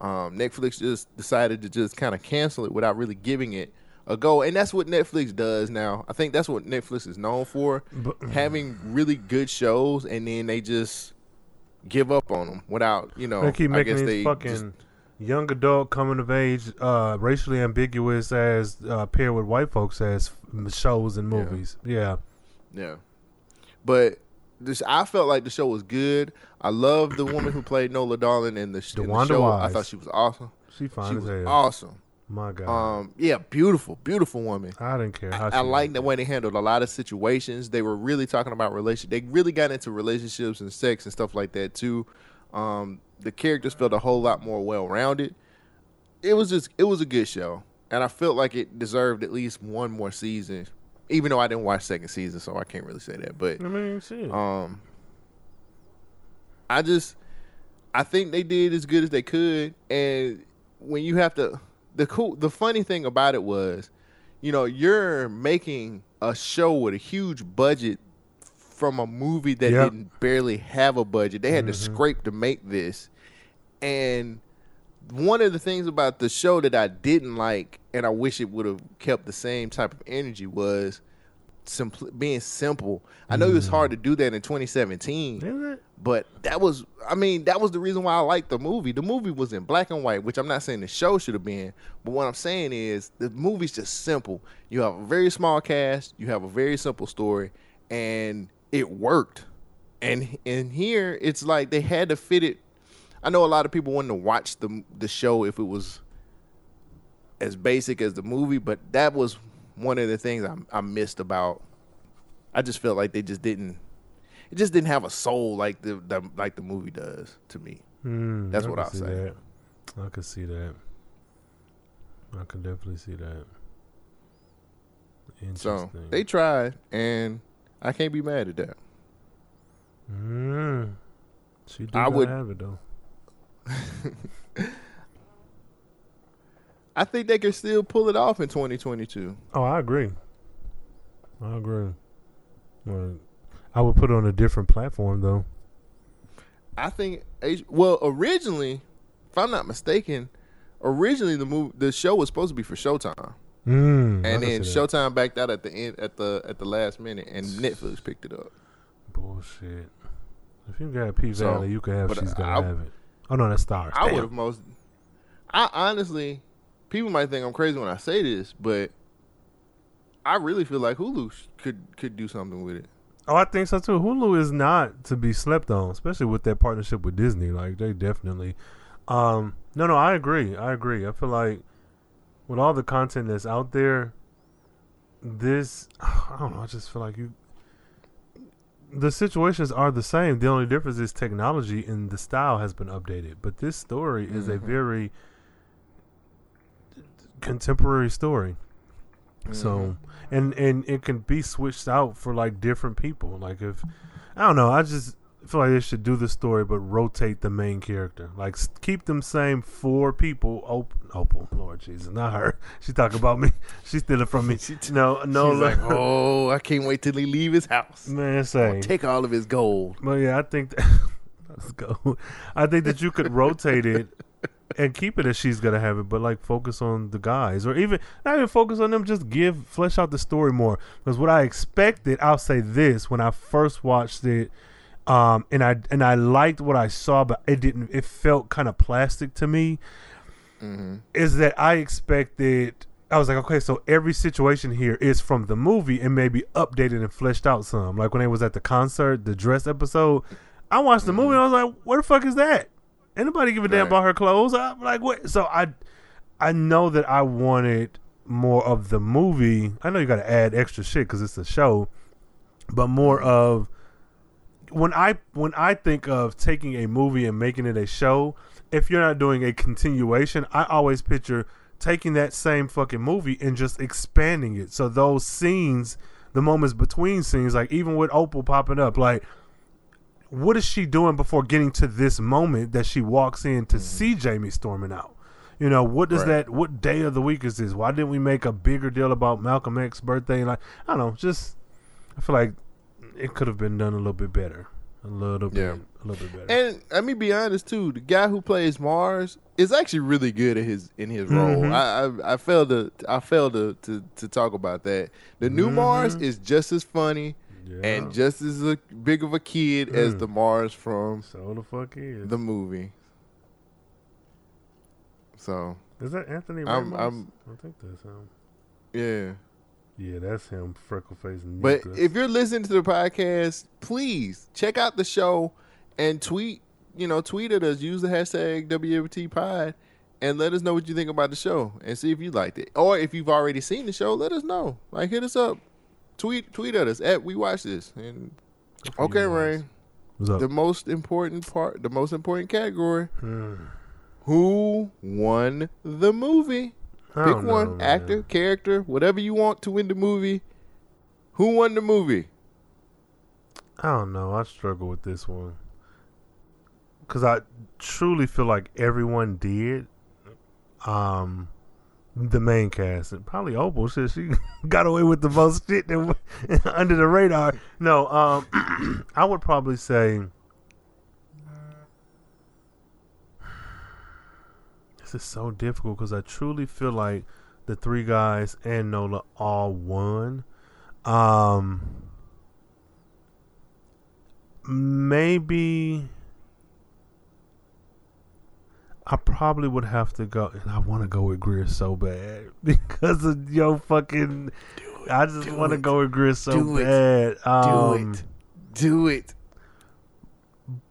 um, netflix just decided to just kind of cancel it without really giving it a go and that's what netflix does now i think that's what netflix is known for having really good shows and then they just give up on them without you know they keep making these fucking just- young adult coming of age, uh, racially ambiguous as uh, paired with white folks as shows and movies. Yeah. Yeah. But this I felt like the show was good. I love the woman who played Nola Darling in the, in the show. I thought she was awesome. She fine She as was hell. awesome. My God. Um, yeah, beautiful, beautiful woman. I didn't care I, I like the way they handled a lot of situations. They were really talking about relation. They really got into relationships and sex and stuff like that too. Um, the characters felt a whole lot more well rounded. It was just it was a good show, and I felt like it deserved at least one more season. Even though I didn't watch second season, so I can't really say that. But I mean, shit. um, I just I think they did as good as they could, and when you have to, the cool, the funny thing about it was, you know, you're making a show with a huge budget from a movie that Yep. didn't barely have a budget. They had to Mhm. scrape to make this, and one of the things about the show that I didn't like, and I wish it would have kept the same type of energy, was simple being simple. I know it was hard to do that in 2017, but that was, I mean, that was the reason why I liked the movie. The movie was in black and white, which I'm not saying the show should have been, but what I'm saying is the movie's just simple. You have a very small cast, you have a very simple story, and it worked. And and here it's like they had to fit it. I know a lot of people wanted to watch the the show if it was as basic as the movie, but that was one of the things I, I missed about. I just felt like they just didn't. It just didn't have a soul like the, the like the movie does to me. Hmm, That's I what I'll say. that. I could see that. I could definitely see that. So they tried, and I can't be mad at that. Mm. She do I gotta would- have it though. I think they can still pull it off in 2022. Oh, I agree. I agree. I would put it on a different platform though. I think well originally, if I'm not mistaken, originally the movie the show was supposed to be for Showtime, Mm, and then. Showtime backed out at the end at the at the last minute, and Netflix picked it up. Bullshit. If you got P So, Valley, you can have She's Gotta I- Have It. Oh no, that's Starz. I would have most. I honestly, people might think I'm crazy when I say this, but I really feel like Hulu could could do something with it. Oh, I think so too. Hulu is not to be slept on, especially with that partnership with Disney. Like they definitely. Um, no, no, I agree. I agree. I feel like with all the content that's out there, this I don't know. I just feel like you. The situations are the same. The only difference is technology and the style has been updated. But this story is a Mhm. very contemporary story. So mm-hmm. and and it can be switched out for like different people. Like if I don't know, I just feel like they should do the story but rotate the main character. Like keep them same four people. Op- Opal, oh, Lord Jesus, not her. She talking about me. She's stealing from me. no, no. She's like, oh, I can't wait till he leave his house. man, say Take all of his gold. But yeah, I think that, let's go. I think that you could rotate it and keep it as she's gonna have it, but like focus on the guys, or even not even focus on them. Just give flesh out the story more. Because what I expected, I'll say this: when I first watched it, um, and I and I liked what I saw, but it didn't. It felt kind of plastic to me. Is that I expected. I was like, okay, so every situation here is from the movie and maybe updated and fleshed out some. Like when they was at the concert, the dress episode, I watched the movie and I was like, where the fuck is that? Anybody give a damn Right. about her clothes? I'm like, what? So I, I know that I wanted more of the movie. I know you got to add extra shit because it's a show, but more mm-hmm. of when I when I think of taking a movie and making it a show, if you're not doing a continuation, I always picture taking that same fucking movie and just expanding it. So those scenes, the moments between scenes, like even with Opal popping up, like what is she doing before getting to this moment that she walks in to see Jamie storming out? You know, what does Right. that what day of the week is this? Why didn't we make a bigger deal about Malcolm X's birthday? Like, I don't know, just I feel like it could have been done a little bit better. A little bit Yeah. a little bit better. And let me be honest too, the guy who plays Mars is actually really good at his in his role. Mhm. I, I I failed to I failed to, to to talk about that. The new Mars is just as funny and just as a, big of a kid as Mm. the Mars from so the fuck is the movie. So Is that Anthony I'm- Ramos? I'm- I think that's him. yeah. Yeah, that's him, freckle face. But if you're listening to the podcast, please check out the show and tweet, you know, tweet at us, use the hashtag WFT Pod and let us know what you think about the show and see if you liked it. Or if you've already seen the show, let us know. Like hit us up. Tweet tweet at us at we watch this. And okay, Rhayne. What's up? The most important part the most important category. Hmm. Who won the movie? I Pick know, one, man. actor, character, whatever you want to win the movie. Who won the movie? I don't know. I struggle with this one because I truly feel like everyone did. Um, the main cast and probably Opal. Shit, she got away with the most shit that under the radar. No, um, I would probably say this is so difficult because I truly feel like the three guys and Nola all won. Um, maybe I probably would have to go, and I want to go with Greer so bad because of yo fucking. I just want to go with Greer so Do it. bad. Do Um, it. Do it.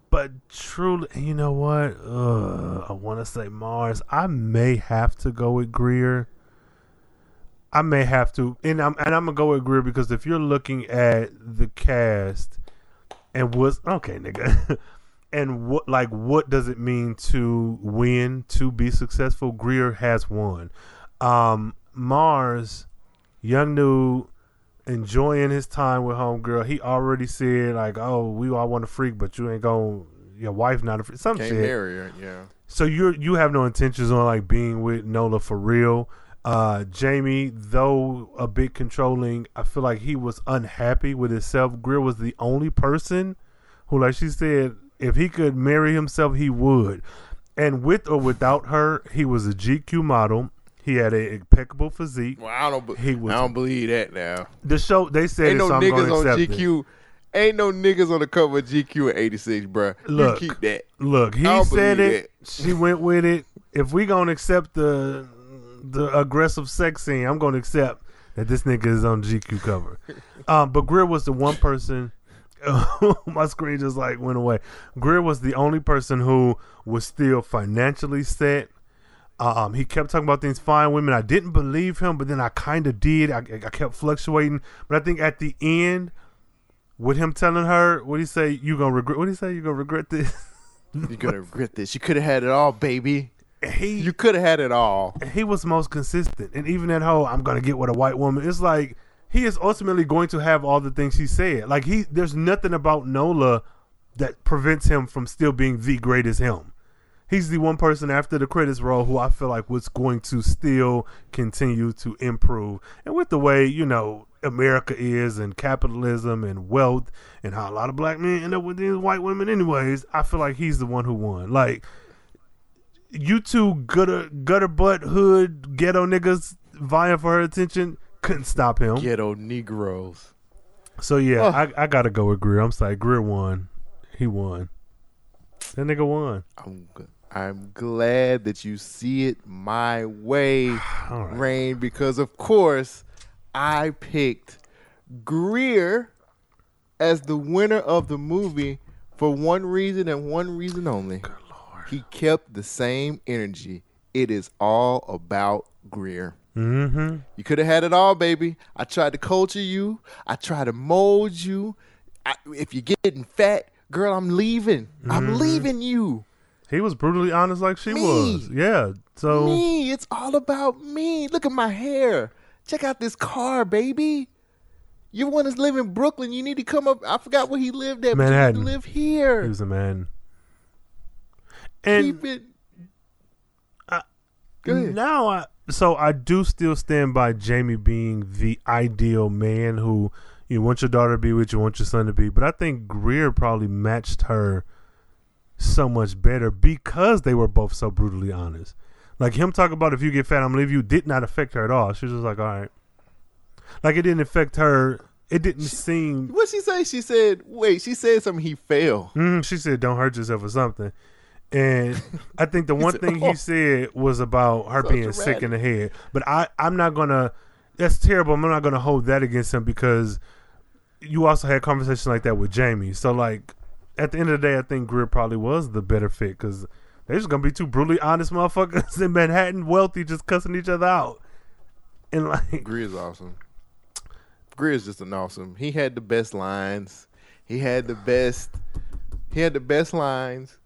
But truly, you know what? Ugh, I want to say Mars. I may have to go with Greer. I may have to, and I'm and I'm gonna go with Greer because if you're looking at the cast and was okay, nigga, and what like what does it mean to win to be successful? Greer has won. Um, Mars, young dude, enjoying his time with homegirl. He already said like, "Oh, we all want to freak, but you ain't going. Your wife not a freak." Some Can't shit. marry her. Yeah. So you you have no intentions on like being with Nola for real. Uh, Jamie, though a bit controlling, I feel like he was unhappy with himself. Greer was the only person who, like she said, if he could marry himself, he would. And with or without her, he was a GQ model. He had an impeccable physique. Well, I don't. be- He was- I don't believe that now. The show they said Ain't no niggas on accept it. GQ. Ain't no niggas on the cover of GQ in '86, bro. Look, you keep that. Look, he said it. She went with it. If we gonna accept the the aggressive sex scene, I'm gonna accept that this nigga is on GQ cover. um, but Greer was the one person. my screen just like went away. Greer was the only person who was still financially set. Um, he kept talking about things fine women. I didn't believe him, but then I kind of did. I, I kept fluctuating, but I think at the end, with him telling her, what he say? You gonna regret? What he say? You gonna regret this? You're gonna regret this. You could have had it all, baby. He, you could have had it all. he was most consistent. And even that whole I'm gonna get with a white woman, it's like he is ultimately going to have all the things he said. Like he there's nothing about Nola that prevents him from still being the greatest him. He's the one person after the credits roll who I feel like was going to still continue to improve. And with the way, you know, America is and capitalism and wealth and how a lot of black men end up with these white women anyways, I feel like he's the one who won. Like you two gutter gutter butt hood ghetto niggas vying for her attention couldn't stop him. Ghetto Negroes. So yeah, Oh. I, I gotta go with Greer. I'm sorry, Greer won. He won. That nigga won. I'm I'm glad that you see it my way, Rhayne, because of course I picked Greer as the winner of the movie for one reason and one reason only. He kept the same energy. It is all about Greer. Mm-hmm. You could have had it all, baby. I tried to culture you. I tried to mold you. I, if you're getting fat, girl, I'm leaving. I'm Mhm. leaving you. He was brutally honest like she Me. was. Yeah. So me. It's all about me. Look at my hair. Check out this car, baby. You want to live in Brooklyn? You need to come up. I forgot where he lived at. But you need Manhattan. to live here. he was a man. And Keep it. Now I so I do still stand by Jamie being the ideal man who you want your daughter to be with, you want your son to be. But I think Greer probably matched her so much better because they were both so brutally honest. Like him talking about if you get fat, I'm gonna leave you did not affect her at all. She was just like, all right. Like it didn't affect her. It didn't seem. What she say? She said, "Wait." She said something. He fell. Mm, she said, "Don't hurt yourself" or something. And I think the one said, thing "Oh." he said was about her So being sick in the head. But I, I'm not gonna. That's terrible. I'm not gonna hold that against him because you also had conversations like that with Jamie. So like, at the end of the day, I think Greer probably was the better fit because they're just gonna be two brutally honest motherfuckers in Manhattan, wealthy, just cussing each other out. And like, Greer's awesome. Greer's just an awesome. He had the best lines. He had the best. He had the best lines.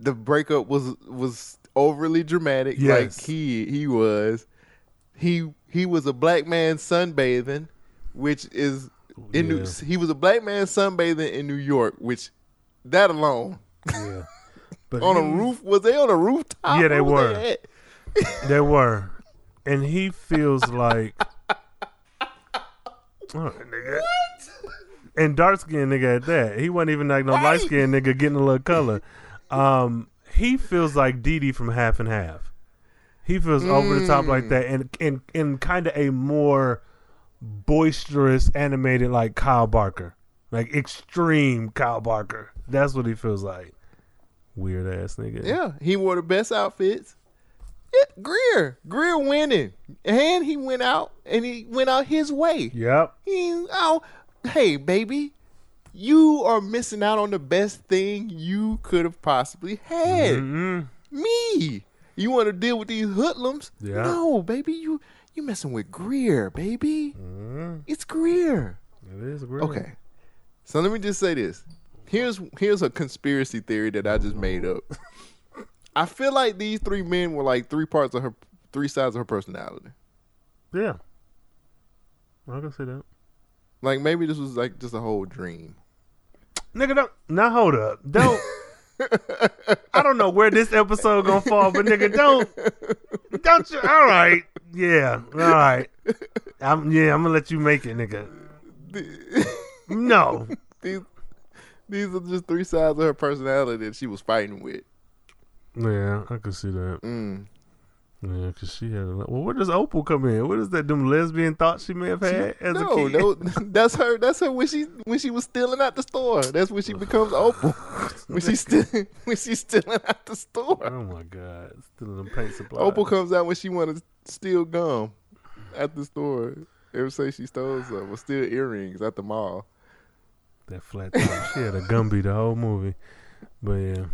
The breakup was was overly dramatic. Yes. Like he he was. He he was a black man sunbathing, which is in New, he was a black man sunbathing in New York, which that alone yeah. But on a roof was they on a rooftop? Yeah, they were. at? They were. And he feels like right, oh, nigga. And dark skinned nigga at that. He wasn't even like no light skinned nigga getting a little color. Um, he feels like Dee Dee from half and half. He feels over the top like Mm. that, and and in kind of a more boisterous, animated like Kyle Barker, like extreme Kyle Barker. That's what he feels like. Weird ass nigga. Yeah, he wore the best outfits. Yeah, Greer, Greer winning, and he went out and he went out his way. Yep. He oh, hey baby, you are missing out on the best thing you could have possibly had. Mhm. Me, you want to deal with these hoodlums? Yeah. No, baby, you you messing with Greer, baby. It's Greer. It is great. Okay. So let me just say this. Here's here's a conspiracy theory that I just made up. I feel like these three men were like three parts of her three sides of her personality. Yeah. I can see that. Like maybe this was like just a whole dream. Nigga, don't now hold up. Don't I don't know where this episode gonna fall, but nigga, don't don't you all right. Yeah, all right. I'm yeah, I'm gonna let you make it, nigga. No. These these are just three sides of her personality that she was fighting with. Yeah, I can see that. Mm. Yeah, cause she had a. Well, where does Opal come in? What is that? Them lesbian thoughts she may have had as no, a kid. no, that's her. That's her when she when she was stealing out the store. That's when she becomes Opal. when she's still when she's stealing out the store. Oh my god, stealing them paint supplies. Opal comes out when she want to steal gum at the store. Ever say she stole some or steal earrings at the mall. That flat top. she had a Gumby the whole movie. But yeah.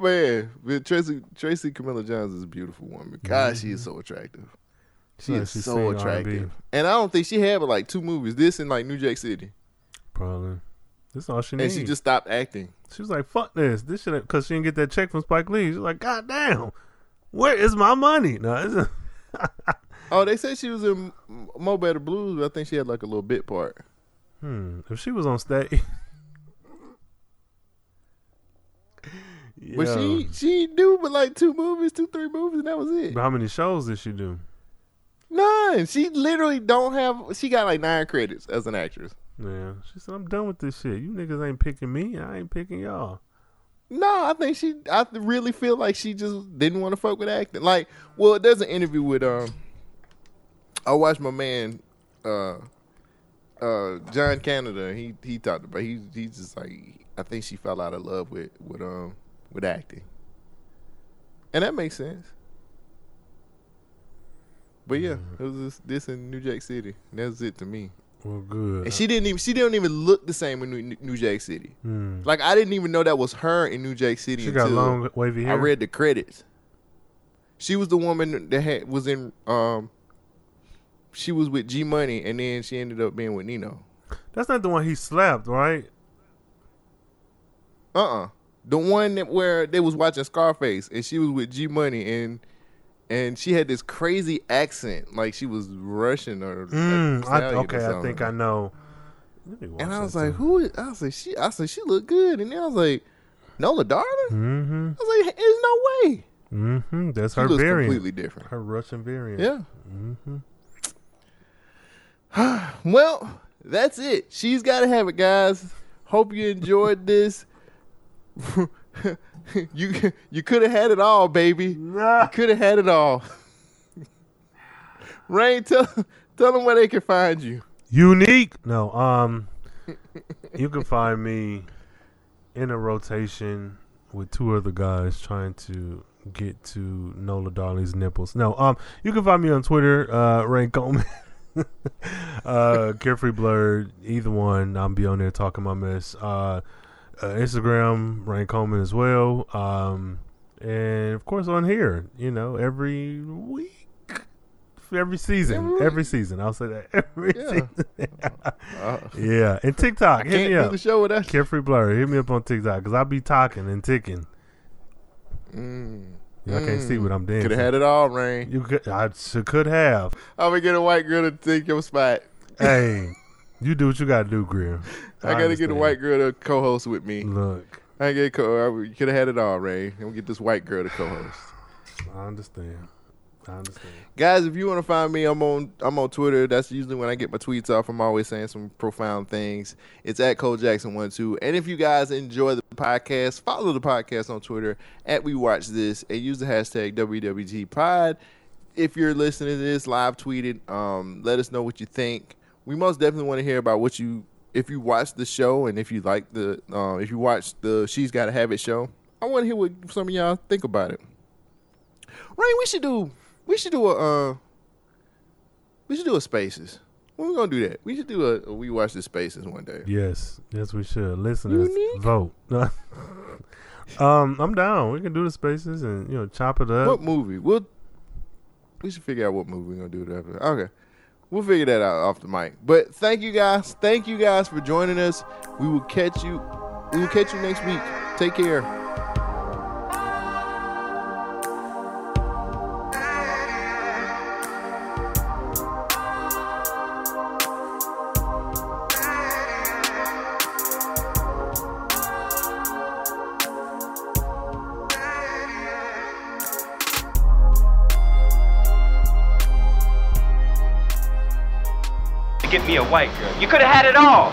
Man, but Tracy Tracy Camilla Johns is a beautiful woman. God, she is so attractive. She is so sing R&B. attractive. And I don't think she had but like two movies. This in like New Jack City. Probably. This is all she And she just stopped acting. She was like, "Fuck this! This shit," because she didn't get that check from Spike Lee. She's like, "God damn, where is my money?" No, it's Oh, they said she was in Mo Better Blues, but I think she had like a little bit part. hmm. If she was on stage, But she she do but like two movies, two, three movies, and that was it. But how many shows did she do? None. She literally don't have she got like nine credits as an actress. Yeah, she said, "I'm done with this shit. You niggas ain't picking me. I ain't picking y'all." No, I think she. I really feel like she just didn't want to fuck with acting. Like, well, there's an interview with um. I watched my man, uh, uh, John Canada. He he talked about he he's just like I think she fell out of love with with um with acting, and that makes sense. But yeah, it was this, this in New Jack City. That's it to me. Well, good. And she didn't even she didn't even look the same in New, New Jack City. Hmm. Like I didn't even know that was her in New Jack City. She got long, wavy hair. I read the credits. She was the woman that had was in um. She was with G Money, and then she ended up being with Nino. That's not the one he slapped, right? Uh uh The one that where they was watching Scarface, and she was with G Money, and and she had this crazy accent, like she was Russian or Mm, I, Italian or okay, I think I know. Let me watch And I was like, too. who? is- I was like, she. I said she looked good, and then I was like, Nola Darling. Mm-hmm. I was like, there's no way. Mm-hmm. That's She her looks variant. completely different. Her Russian variant. Yeah. Mm-hmm. Well, that's it. She's got to have it, guys. Hope you enjoyed this. you you could have had it all, baby. You could have had it all. Rhayne, tell tell them where they can find you. Unique. No, um, you can find me in a rotation with two other guys trying to get to Nola Darling's nipples. No, um, you can find me on Twitter, uh, Rhayne Coleman, uh, Carefree Blurred, either one. I'll be on there talking my mess. Uh, uh, Instagram, Rhayne Coleman as well. Um, and of course on here, you know, every week. Every season, every, season, I'll say that every Yeah. season. yeah, and TikTok, I hit me up. the show without you. Carefree Blur, hit me up on TikTok because I'll be talking and ticking. Mm. Y'all can't see what I'm doing. Could have had it all, Rhayne. You could, I could have. I'm gonna get a white girl to take your spot. Hey, you do what you gotta do, Greer. I, gotta get a white girl to co-host with me. Look, I get co. I could have had it all, Ray. I'm gonna get this white girl to co-host. I understand. I understand. Guys, if you want to find me, I'm on I'm on Twitter. That's usually when I get my tweets off. I'm always saying some profound things. It's at Cole Jackson one two. And if you guys enjoy the podcast, follow the podcast on Twitter at We Watch This and use the hashtag WWT Pod. If you're listening to this live tweeted, um, let us know what you think. We most definitely want to hear about what you if you watch the show and if you like the uh, if you watch the She's Gotta Have It show. I want to hear what some of y'all think about it. Rhayne, we should do we should do a uh we should do a spaces. When we gonna do that? We should do a, a we watch the spaces one day. Yes, yes, we should. Listeners, vote. um, I'm down. We can do the spaces and you know chop it up. What movie? We'll we should figure out what movie we're gonna do after. Okay. We'll figure that out off the mic. But thank you guys. Thank you guys for joining us. We will catch you we will catch you next week. Take care. Me a white girl. You could have had it all.